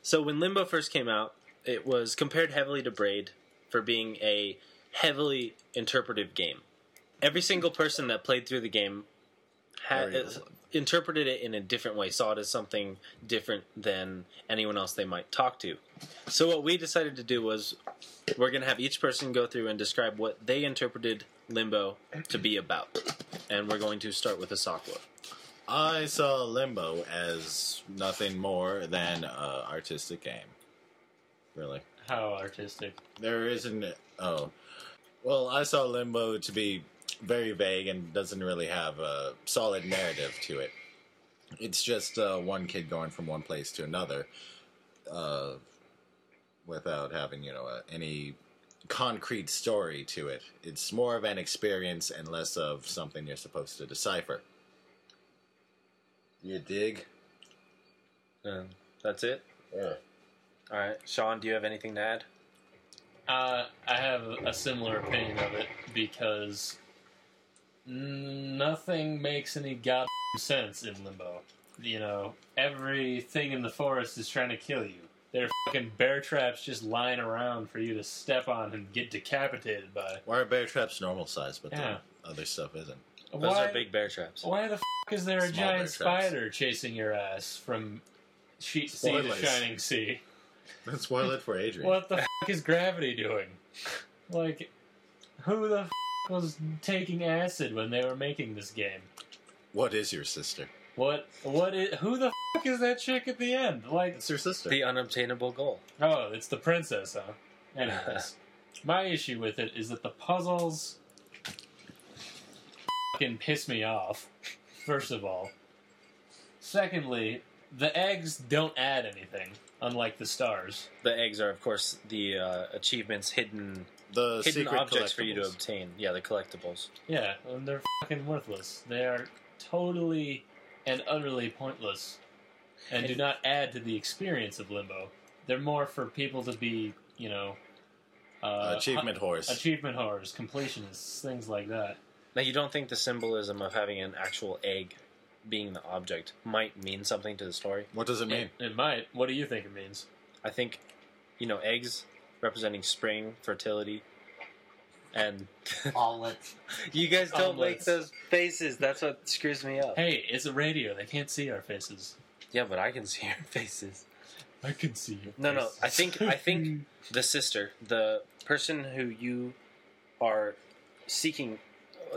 So when Limbo first came out, it was compared heavily to Braid for being a heavily interpretive game. Every single person that played through the game had uh, interpreted it in a different way, saw it as something different than anyone else they might talk to. So what we decided to do was we're going to have each person go through and describe what they interpreted Limbo to be about. And we're going to start with Asakwa. I saw Limbo as nothing more than an artistic game. Really. How artistic. There isn't. Oh. Well, I saw Limbo to be very vague and doesn't really have a solid narrative to it. It's just uh, one kid going from one place to another, uh, without having you know uh, any concrete story to it. It's more of an experience and less of something you're supposed to decipher. You dig? Um, that's it. Yeah. All right, Sean, do you have anything to add? Uh, I have a similar opinion of it because nothing makes any goddamn sense in Limbo. You know, everything in the forest is trying to kill you. There are fucking bear traps just lying around for you to step on and get decapitated by. Why are bear traps normal size, but Yeah. the other stuff isn't? Those why, are big bear traps. why the f is there a Small bear giant traps. spider chasing your ass from she- sea to Spoilers. shining sea? Let's spoil it for Adrian. What the f is gravity doing? Like, who the f was taking acid when they were making this game? What is your sister? What? What is? Who the f is that chick at the end? Like, It's your sister. The unobtainable goal. oh, it's the princess, huh? Anyways, my issue with it is that the puzzles fucking piss me off. First of all, secondly, the eggs don't add anything, unlike the stars. The eggs are, of course, the uh, achievements, hidden the hidden secret objects for you to obtain. Yeah, the collectibles. Yeah, and they're fucking worthless. They are totally and utterly pointless, and do not add to the experience of Limbo. They're more for people to be, you know, uh, Achievement horse. hu- achievement horrors, completionists, things like that. Now, you don't think the symbolism of having an actual egg being the object might mean something to the story? what does it mean? It, it might. What do you think it means? I think, you know, eggs representing spring, fertility, and Omelets. you guys don't make those faces. That's what screws me up. Hey, it's a radio. They can't see our faces. Yeah, but I can see your faces. I can see you. No, no. I think I think the sister, the person who you are seeking,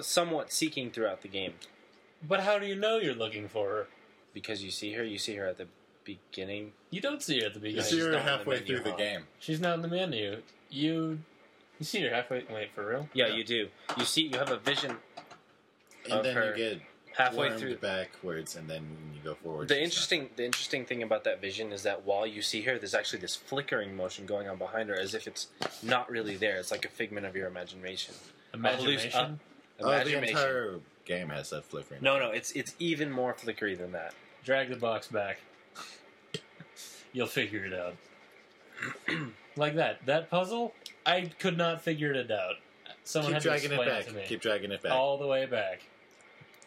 somewhat seeking throughout the game, But how do you know you're looking for her? because you see her. You see her at the beginning. You don't see her at the beginning You beginning. see her not in the halfway through the huh? game. She's not in the menu. You, you see her halfway. Wait, for real? Yeah, you do. You see, you have a vision And Of then her you get halfway wormed through. backwards, and then when you go forward. The she's interesting, the interesting thing about that vision is that while you see her, there's actually this flickering motion going on behind her, as if it's not really there. It's like a figment of your imagination. Imagination. Uh, not. Oh, the Imagination. entire game has that flickering. No, no, it's it's even more flickery than that. Drag the box back. You'll figure it out. like that. That puzzle, I could not figure it out. Someone Keep had dragging to it explain back. to me. Keep dragging it back. all the way back.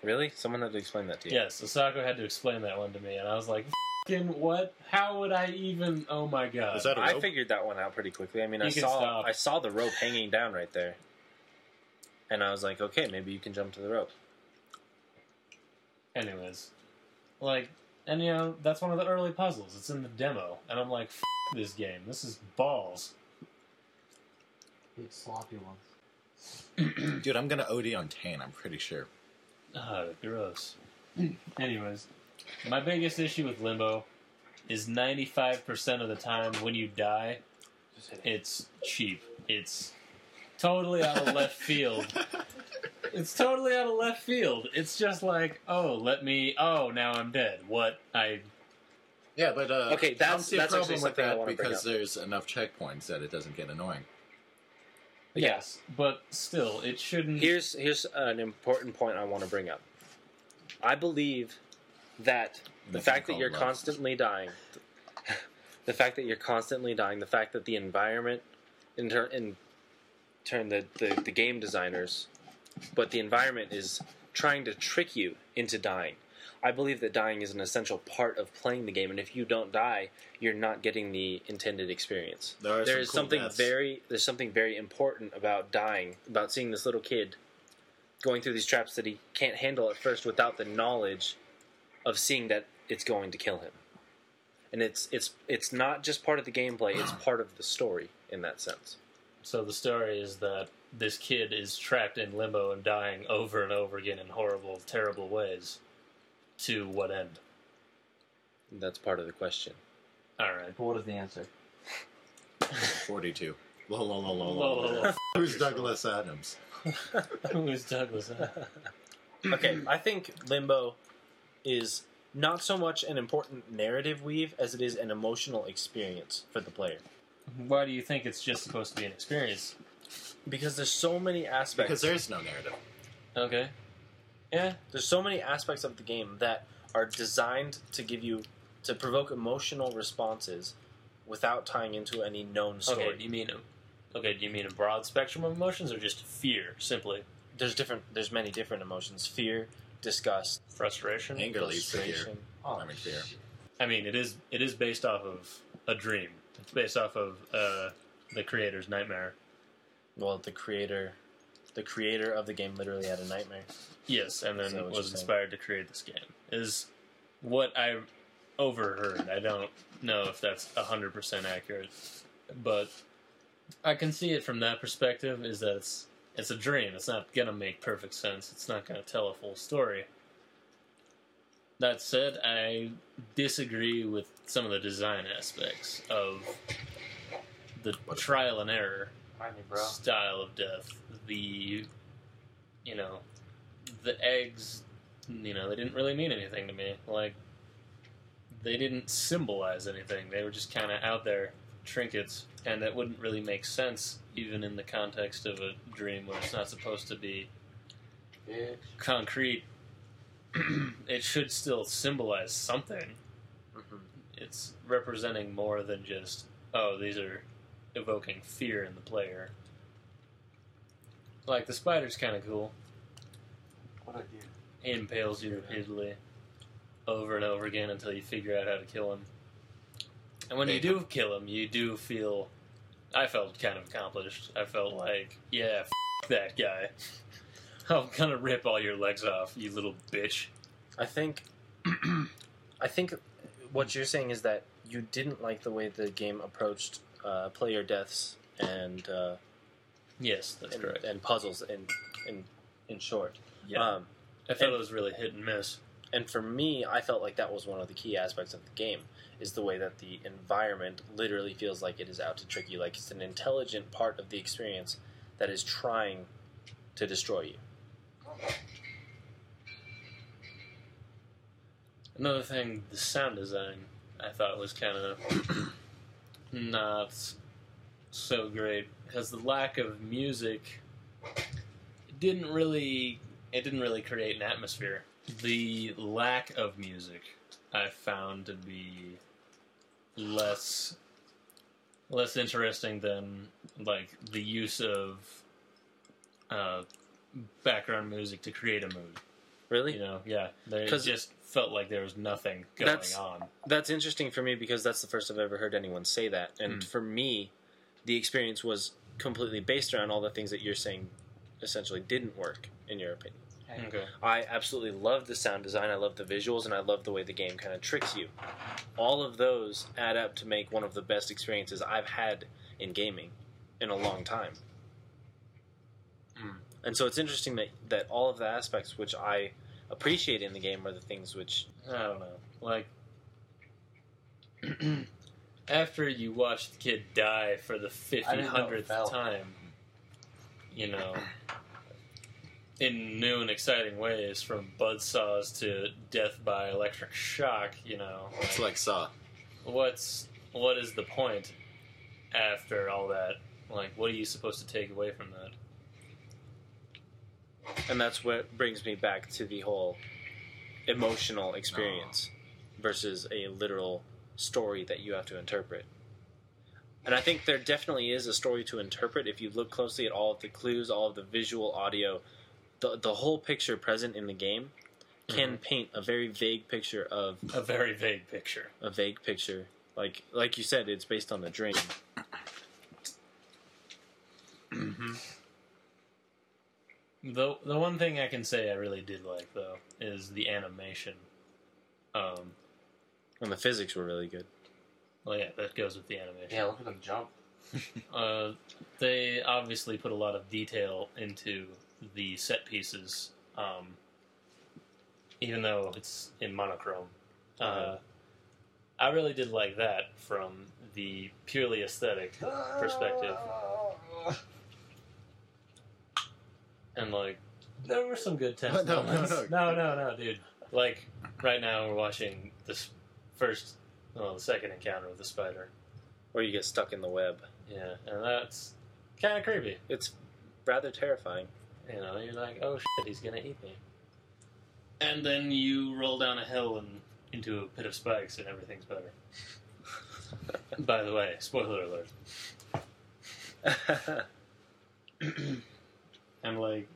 Really? Someone had to explain that to you. Yes, Osako had to explain that one to me, and I was like, "Fucking what? How would I even? Oh my god!" Is that a I rope? figured that one out pretty quickly. I mean, I You can saw stop. I saw the rope hanging down right there, and I was like, okay, maybe you can jump to the rope. Anyways, like, and you know, that's one of the early puzzles. It's in the demo, and I'm like, F- "This game. This is balls." Big sloppy ones. Dude, I'm gonna OD on Tane. I'm pretty sure. Ah, gross. Anyways, my biggest issue with Limbo is 95% of the time when you die, it. it's cheap. It's totally out of left field. It's totally out of left field. It's just like, oh, let me. Oh, now I'm dead. What? I. Yeah, but uh, Okay, I don't that's- see that's actually problem with something I that wanna bring because up. there's enough checkpoints that it doesn't get annoying. Yes, but still, it shouldn't. Here's here's an important point I want to bring up. I believe that the fact that you're love. constantly dying, the fact that you're constantly dying, the fact that the environment, in turn, in turn, the, the the game designers, but the environment is trying to trick you into dying. I believe that dying is an essential part of playing the game, and if you don't die, you're not getting the intended experience. There There some is cool something deaths. very there's something very important about dying, about seeing this little kid going through these traps that he can't handle at first without the knowledge of seeing that it's going to kill him. And it's it's it's not just part of the gameplay, it's part of the story in that sense. So the story is that this kid is trapped in limbo and dying over and over again in horrible, terrible ways. To what end? That's part of the question. All right. But what is the answer? 42. Lo, lo, lo, lo, Whoa, lo, whoa, whoa. Who's Douglas Adams? Who's Douglas? okay, I think Limbo is not so much an important narrative weave as it is an emotional experience for the player. Why do you think it's just supposed to be an experience? Because there's so many aspects. Because there's no narrative. Okay. Yeah. there's so many aspects of the game that are designed to give you to provoke emotional responses without tying into any known story. Okay. Do you mean okay? Do you mean a broad spectrum of emotions or just fear simply? There's different. There's many different emotions: fear, disgust, Frustration. Anger leads to fear. frustration. Oh, I mean, fear. I mean, it is it is based off of a dream. It's based off of uh, the creator's nightmare. Well, the creator, the creator of the game, literally had a nightmare. Yes, and then was inspired to create this game. Is what I overheard. I don't know if that's hundred percent accurate, but I can see it from that perspective. Is that it's it's a dream. It's not gonna make perfect sense. It's not gonna tell a full story. That said, I disagree with some of the design aspects of the trial and error me, style of death. The, you know, the eggs, you know, they didn't really mean anything to me. Like, they didn't symbolize anything. They were just kind of out there trinkets, and that wouldn't really make sense even in the context of a dream where it's not supposed to be concrete. it should still symbolize something. It's representing more than just, oh, these are evoking fear in the player. Like the spider's kind of cool. What I do? He impales you repeatedly, over and over again until you figure out how to kill him. And when you do kill him, you do feel. I felt kind of accomplished. I felt like, yeah, f- that guy. I'm gonna rip all your legs off, you little bitch. I think, I think, what you're saying is that you didn't like the way the game approached uh, player deaths and uh, Yes, that's and, correct. and puzzles. In in in short, Yeah, um, I felt and- it was really hit and miss. and for me, I felt like that was one of the key aspects of the game is the way that the environment literally feels like it is out to trick you, like it's an intelligent part of the experience that is trying to destroy you. Another thing, the sound design, I thought was kind of not so great because the lack of music didn't really it didn't really create an atmosphere. The lack of music I found to be less less interesting than like the use of uh, background music to create a mood. Really, You know, yeah, Because just felt like there was nothing going That's- on. That's interesting for me because that's the first I've ever heard anyone say that. And Mm. for me, the experience was completely based around all the things that you're saying essentially didn't work, in your opinion. Okay. I absolutely love the sound design, I love the visuals, and I love the way the game kind of tricks you. All of those add up to make one of the best experiences I've had in gaming in a long time. Mm. And so it's interesting that, that all of the aspects which I appreciate in the game are the things which I don't know. Like after you watch the kid die for the I fifty didn't know it hundredth time, you know, in new and exciting ways, from buzzsaws to death by electric shock, you know, It's like Saw. what's what is the point after all that? Like, what are you supposed to take away from that? And that's what brings me back to the whole emotional experience versus a literal story that you have to interpret. And I think there definitely is a story to interpret if you look closely at all of the clues, all of the visual, audio, the the whole picture present in the game can mm-hmm. paint a very vague picture of A very vague picture. a vague picture. Like like you said, it's based on the dream. The the one thing I can say I really did like though is the animation. Um, And the physics were really good. well, yeah, that goes with the animation. Yeah, look at them jump. Uh, they obviously put a lot of detail into the set pieces, um, even though it's in monochrome. Uh, Uh-huh. I really did like that from the purely aesthetic perspective, and like there were some good tense No, no, moments. no. no, no, no, dude. Like right now, we're watching this first, well, the second encounter with the spider. Or you get stuck in the web. Yeah, and that's kind of creepy. It's rather terrifying. You know, you're like, oh shit, he's gonna eat me. And then you roll down a hill and into a pit of spikes, and everything's better. By the way, spoiler alert. and like,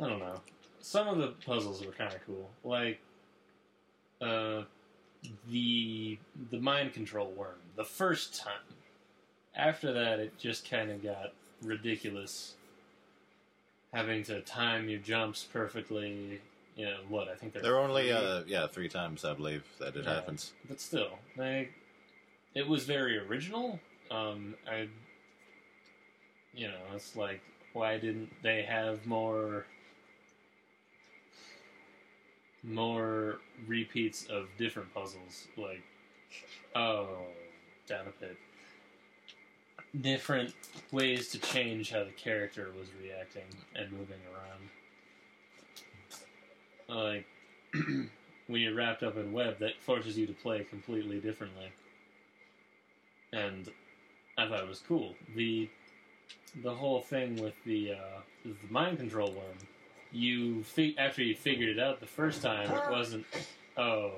I don't know. Some of the puzzles were kind of cool. Like, uh, the the mind control worm. The first time. After that, it just kind of got ridiculous. Having to time your jumps perfectly. You know what? I think There are only uh, yeah three times I believe that it Yeah. happens. but still, like, it was very original. Um, I, you know, it's like, why didn't they have more, more repeats of different puzzles? Like, oh, down a pit. Different ways to change how the character was reacting and moving around. Like, when you're wrapped up in web, that forces you to play completely differently. And I thought it was cool. The the whole thing with the uh, the mind control worm, you fi- after you figured it out the first time, it wasn't. Oh,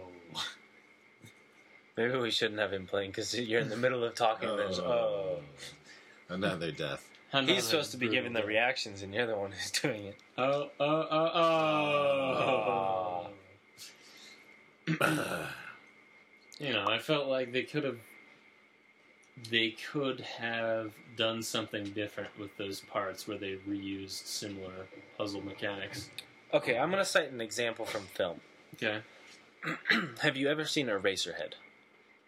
Maybe we shouldn't have him playing because you're in the middle of talking. and there's, oh. Another death. another He's supposed to be giving the brutal- reactions, and you're the one who's doing it. Oh, oh, oh, oh. you know, I felt like they could have they could have done something different with those parts where they reused similar puzzle mechanics. Okay, I'm going to cite an example from film. Okay. have you ever seen Eraserhead?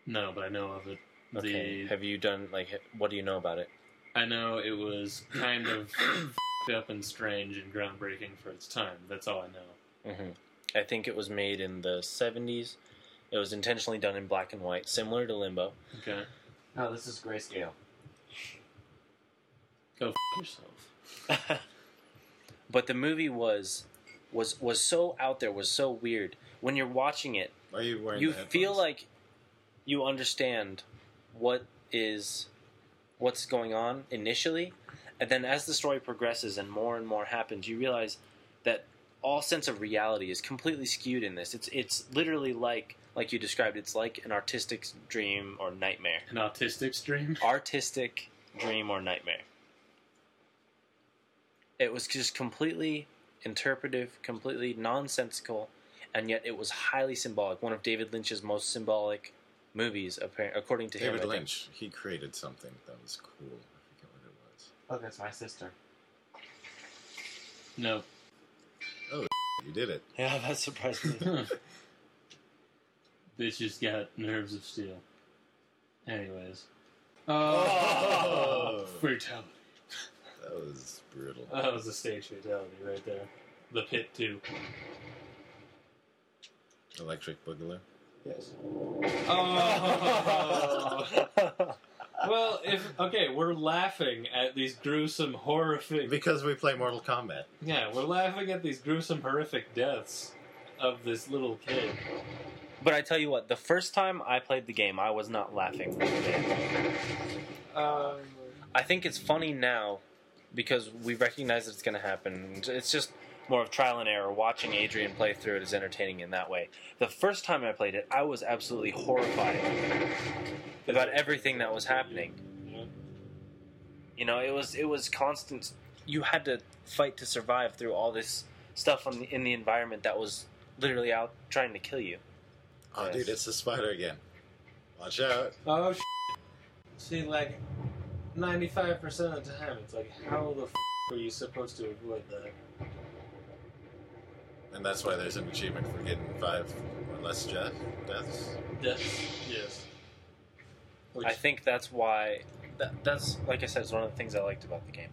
No, but I know of it. Okay. The Have you done, like, what do you know about it? I know it was kind of up and strange and groundbreaking for its time. That's all I know. Mm-hmm. I think it was made in the 70s. It was intentionally done in black and white, similar to Limbo. Okay. No, this is grayscale. Go f- yourself. but the movie was was was so out there, was so weird. When you're watching it, are you wearing? you the feel like you understand what is what's going on initially, and then as the story progresses and more and more happens, you realize that all sense of reality is completely skewed in this. It's it's literally like like you described. It's like an artistic dream or nightmare. An autistic dream? Artistic dream or nightmare. It was just completely interpretive, completely nonsensical, and yet it was highly symbolic. One of David Lynch's most symbolic movies, appar- according to him. David. Lynch. He created something that was cool. I forget what it was. Oh, that's my sister. No. Oh, you did it. Yeah, that surprised me. Bitch just got nerves of steel. Anyways. Oh. Fatality. That was brutal. That was a stage fatality right there. The pit, too. Electric Boogaloo. Yes. Oh. well, if. Okay, we're laughing at these gruesome, horrific. Because we play Mortal Kombat. Yeah, we're laughing at these gruesome, horrific deaths of this little kid. But I tell you what, the first time I played the game, I was not laughing. Um, I think it's funny now because we recognize that it's going to happen. It's just more of trial and error. Watching Adrian play through it is entertaining in that way. The first time I played it, I was absolutely horrified about everything that was happening. yeah. You know, it was it was constant. You had to fight to survive through all this stuff the, in the environment that was literally out trying to kill you. Oh, Yes. dude, it's the spider again. Watch out. Oh, sh- See, like, 95% of the time, it's like, how the f are you supposed to avoid that? And that's why there's an achievement for getting five or less death, deaths. Death, yes. Which, I think that's why. That, that's like I said, it's one of the things I liked about the game.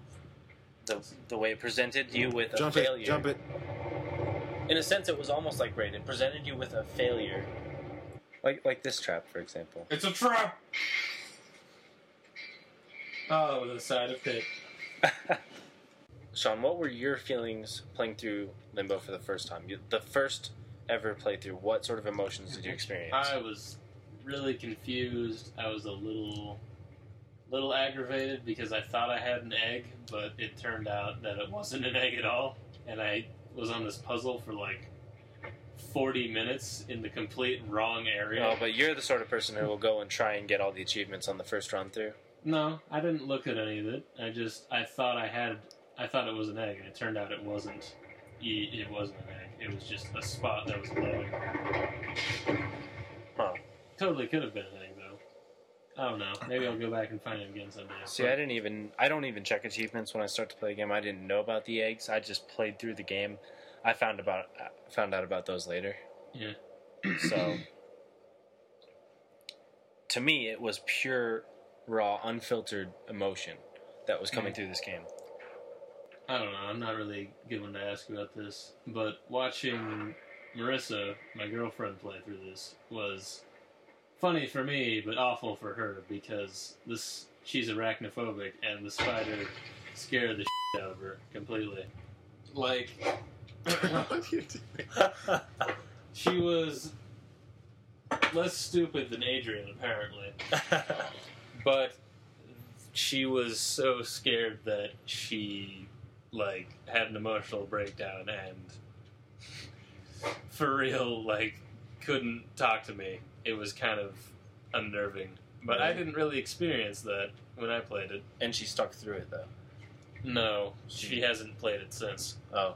The the way it presented you with a Jump failure. it, jump it. In a sense, it was almost like Braid. It presented you with a failure, like like this trap, for example. It's a trap! Ah, oh, the side of pit. Sean, what were your feelings playing through Limbo for the first time? You, the first ever playthrough, what sort of emotions did you experience? I was really confused. I was a little, little aggravated because I thought I had an egg, but it turned out that it wasn't an egg at all, and I was on this puzzle for like forty minutes in the complete wrong area. Oh, but you're the sort of person who will go and try and get all the achievements on the first run through. No, I didn't look at any of it. I just I thought I had I thought it was an egg, and it turned out it wasn't. It wasn't an egg. It was just a spot that was glowing. Huh. Totally could have been an egg though. I don't know. Maybe I'll go back and find it again someday. See, I didn't even I don't even check achievements when I start to play a game. I didn't know about the eggs. I just played through the game. I found about found out about those later. Yeah. So to me, it was pure, raw, unfiltered emotion that was coming Mm. through this game. I don't know. I'm not really good one to ask about this, but watching Marissa, my girlfriend, play through this was funny for me, but awful for her because this she's arachnophobic, and the spider scared the shit out of her completely. Like what are you doing? she was less stupid than Adrian, apparently, but she was so scared that she like had an emotional breakdown and for real like couldn't talk to me. It was kind of unnerving. But i didn't really experience that when i played it. And she stuck through it though. no. She hasn't played it since. Oh,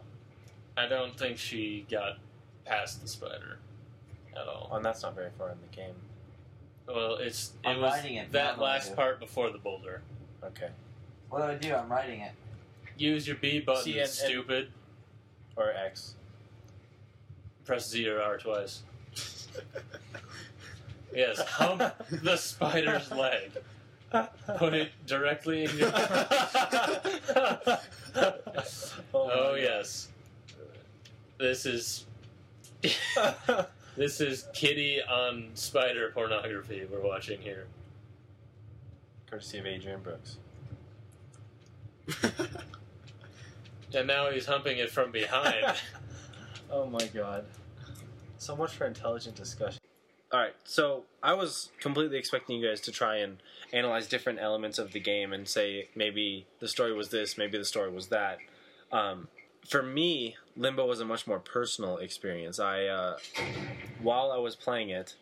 i don't think she got past the spider at all oh, and that's not very far in the game. well it's it I'm was writing it that down last later. part before the boulder Okay. What do I do? I'm writing it. use your b button See, and- and- stupid Or X. press z or r twice Yes, hump the spider's leg. Put it directly in your. oh yes, this is this is kitty on spider pornography we're watching here. Courtesy of Adrian Brooks. And now he's humping it from behind. oh my god. So much for intelligent discussion. Alright, so I was completely expecting you guys to try and analyze different elements of the game and say maybe the story was this, maybe the story was that. Um, for me, Limbo was a much more personal experience. I, uh, while I was playing it,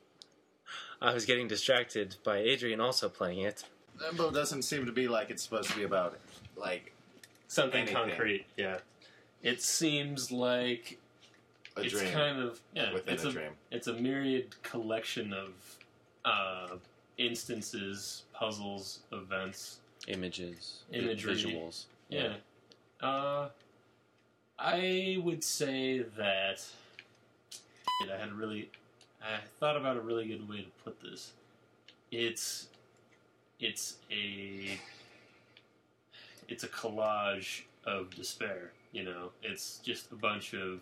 I was getting distracted by Adrian also playing it. Limbo doesn't seem to be like it's supposed to be about like Something Anything. concrete, yeah. It seems like a it's dream kind of yeah. within it's a, a dream. it's a myriad collection of uh, instances, puzzles, events. Images, Imagery. visuals. Yeah. Uh, I would say that I had a really, I thought about a really good way to put this. It's, it's a, it's a collage of despair. You know, it's just a bunch of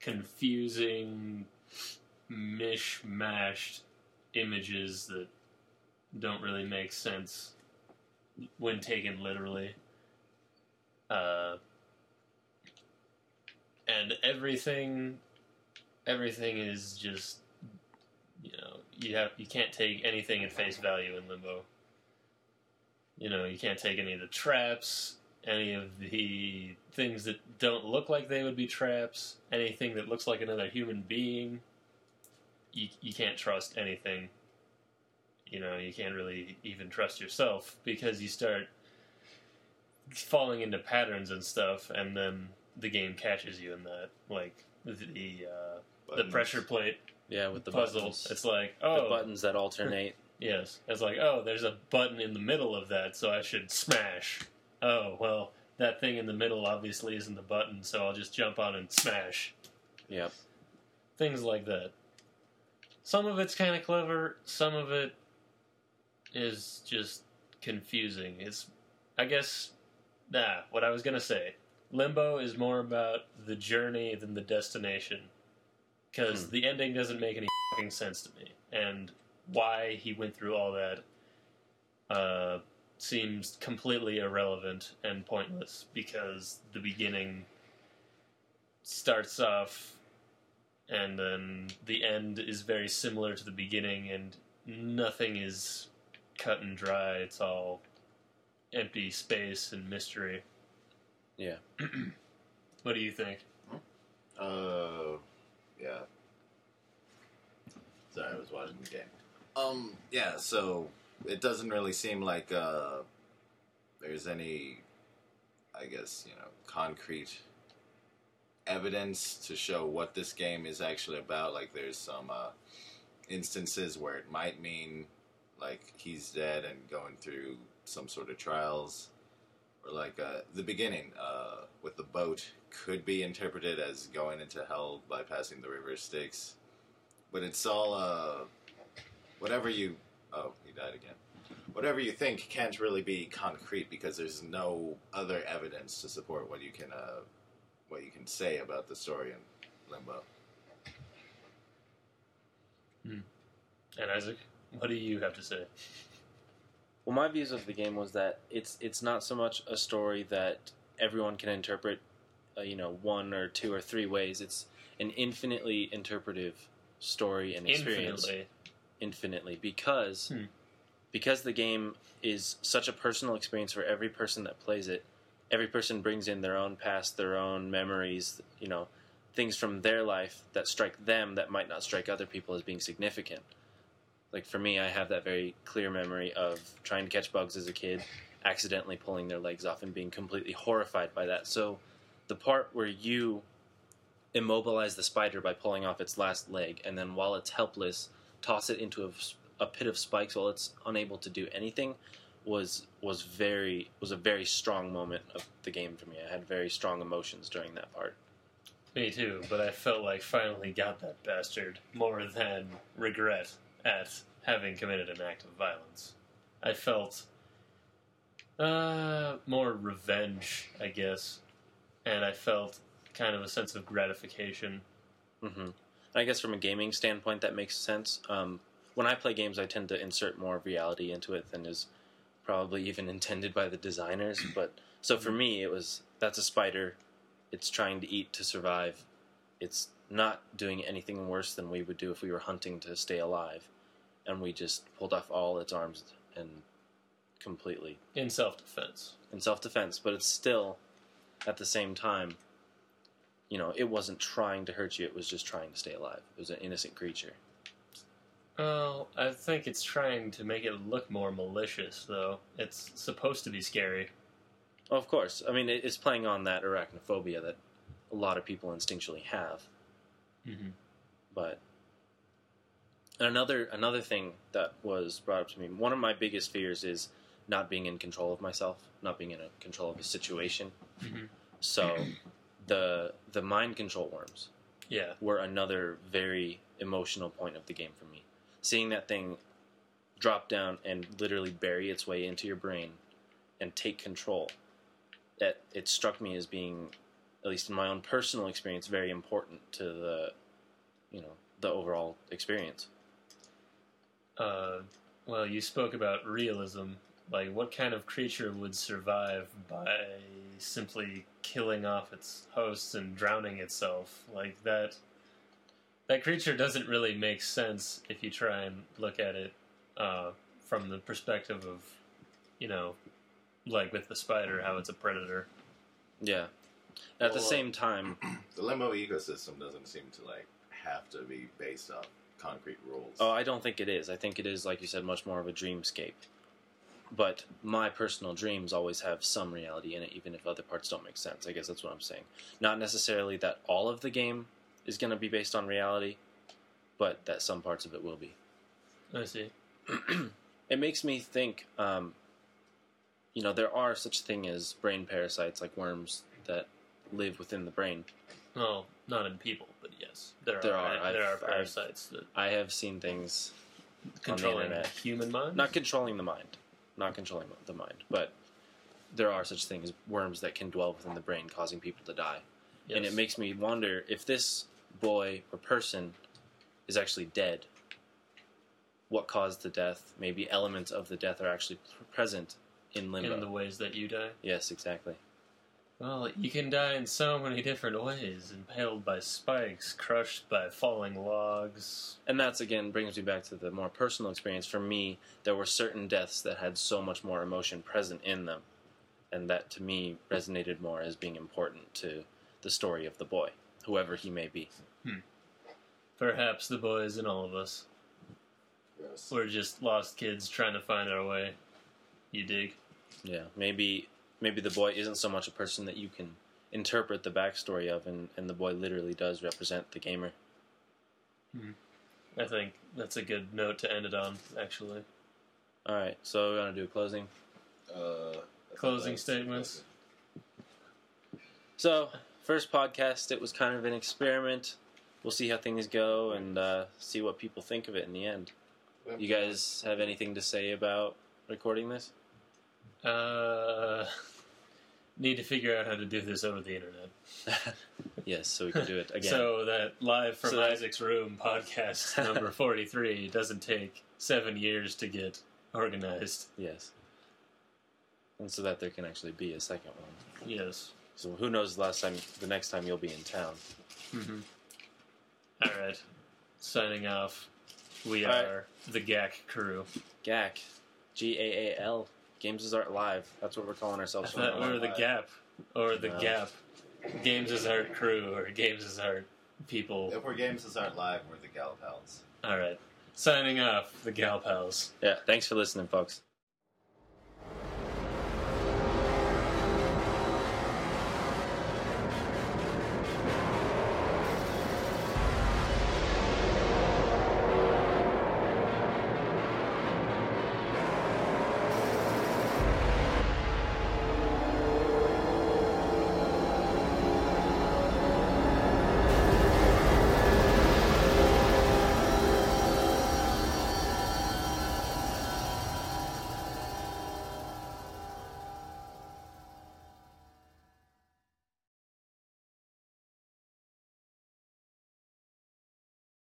confusing, mishmashed images that don't really make sense when taken literally. Uh, and everything, everything is just, you know, you have you can't take anything at face value in limbo. You know, you can't take any of the traps, any of the things that don't look like they would be traps, anything that looks like another human being. You you can't trust anything. You know, you can't really even trust yourself because you start falling into patterns and stuff, and then the game catches you in that, like the uh, the pressure plate Yeah, with the puzzle. buttons. It's like oh, the buttons that alternate. yes, it's like oh, there's a button in the middle of that, so I should smash. Oh well, that thing in the middle obviously isn't the button, so I'll just jump on and smash. Yep. Things like that. Some of it's kind of clever. Some of it is just confusing. It's, I guess, nah. What I was gonna say, Limbo is more about the journey than the destination, because Hmm. the ending doesn't make any fucking sense to me, and why he went through all that uh, seems completely irrelevant and pointless. Because the beginning starts off and then the end is very similar to the beginning, and nothing is cut and dry. It's all empty space and mystery. Yeah. what do you think? Uh, yeah. Sorry, I was watching the game. Um, yeah. So it doesn't really seem like uh, there's any, I guess you know, concrete evidence to show what this game is actually about. Like, there's some uh, instances where it might mean like he's dead and going through some sort of trials, or like uh, the beginning uh, with the boat could be interpreted as going into hell by passing the river Styx, but it's all uh, whatever you. Oh, he died again. Whatever you think can't really be concrete because there's no other evidence to support what you can uh, what you can say about the story in Limbo. And Isaac, what do you have to say? Well, my views of the game was that it's it's not so much a story that everyone can interpret, uh, you know, one or two or three ways. It's an infinitely interpretive story and experience. Infinitely. infinitely because Hmm. because the game is such a personal experience for every person that plays it. Every person brings in their own past, their own memories, you know, things from their life that strike them that might not strike other people as being significant. Like for me, I have that very clear memory of trying to catch bugs as a kid, accidentally pulling their legs off and being completely horrified by that. So the part where you immobilize the spider by pulling off its last leg and then while it's helpless toss it into a, a pit of spikes while it's unable to do anything was was very was a very strong moment of the game for me. I had very strong emotions during that part. Me too, but I felt like finally got that bastard more than regret at having committed an act of violence. I felt uh, more revenge, I guess, and I felt kind of a sense of gratification. hmm I guess from a gaming standpoint, that makes sense. Um, when I play games, I tend to insert more reality into it than is probably even intended by the designers. But so for me, it was that's a spider. It's trying to eat to survive. It's not doing anything worse than we would do if we were hunting to stay alive, and we just pulled off all its arms and completely In self defense. in self defense, but it's still at the same time, you know, it wasn't trying to hurt you, it was just trying to stay alive. It was an innocent creature. Well, I think it's trying to make it look more malicious, though. It's supposed to be scary. Well, of course. I mean, it's playing on that arachnophobia that a lot of people instinctually have. Mm-hmm. But another another thing that was brought up to me, one of my biggest fears is not being in control of myself, not being in a control of a situation. Mhm. So the the mind control worms Yeah. were another very emotional point of the game for me. Seeing that thing drop down and literally bury its way into your brain and take control, that it struck me as being, at least in my own personal experience, very important to the, you know, the overall experience. Uh, well, you spoke about realism. Like, what kind of creature would survive by simply killing off its hosts and drowning itself? Like that. That creature doesn't really make sense if you try and look at it uh, from the perspective of, you know, like with the spider, how it's a predator. Yeah. At the same time, The limbo ecosystem doesn't seem to like have to be based on concrete rules. Oh, I don't think it is. I think it is, like you said, much more of a dreamscape. But my personal dreams always have some reality in it, even if other parts don't make sense. I guess that's what I'm saying. Not necessarily that all of the game is going to be based on reality, but that some parts of it will be. I see. it makes me think, um, you know, there are such thing as brain parasites, like worms that live within the brain. Well, not in people, but yes, there, There are. are. There are I've- parasites that I have seen things controlling internet. human mind. not controlling the mind, not controlling the mind, but there are such things worms that can dwell within the brain, causing people to die. And it makes me wonder if this boy or person is actually dead. What caused the death? Maybe elements of the death are actually present in limbo. in the ways that you die. yes, exactly. Well, you can die in so many different ways impaled by spikes, crushed by falling logs. And that's again brings me back to the more personal experience. For me, there were certain deaths that had so much more emotion present in them, and that to me resonated more as being important to the story of the boy, whoever he may be. Hmm. Perhaps the boys and all of us. Yes. We're just lost kids trying to find our way. You dig? Yeah, maybe maybe the boy isn't so much a person that you can interpret the backstory of, and, and the boy literally does represent the gamer. I think that's a good note to end it on, actually. All right, so we're gonna do a closing. Uh, Closing statements. So first podcast, it was kind of an experiment. We'll see how things go and uh, see what people think of it in the end. You guys have anything to say about recording this? Uh, need to figure out how to do this over the internet. yes, so we can do it again. So that live from So Isaac's room podcast number forty-three doesn't take seven years to get organized. yes, and so that there can actually be a second one. Yes. So who knows? The last time, the next time you'll be in town. Mm-hmm. All right. Signing off. We All right. are the GAAL crew. GAAL, G A A L, Games is Art Live. That's what we're calling ourselves. from thought now we on. were the Gap or the No. Gap. Games is Art crew or Games is Art people. If we're games is aren't live, we're the Gal Pals. All right. Signing off. The Gal Pals. Yeah, thanks for listening, folks.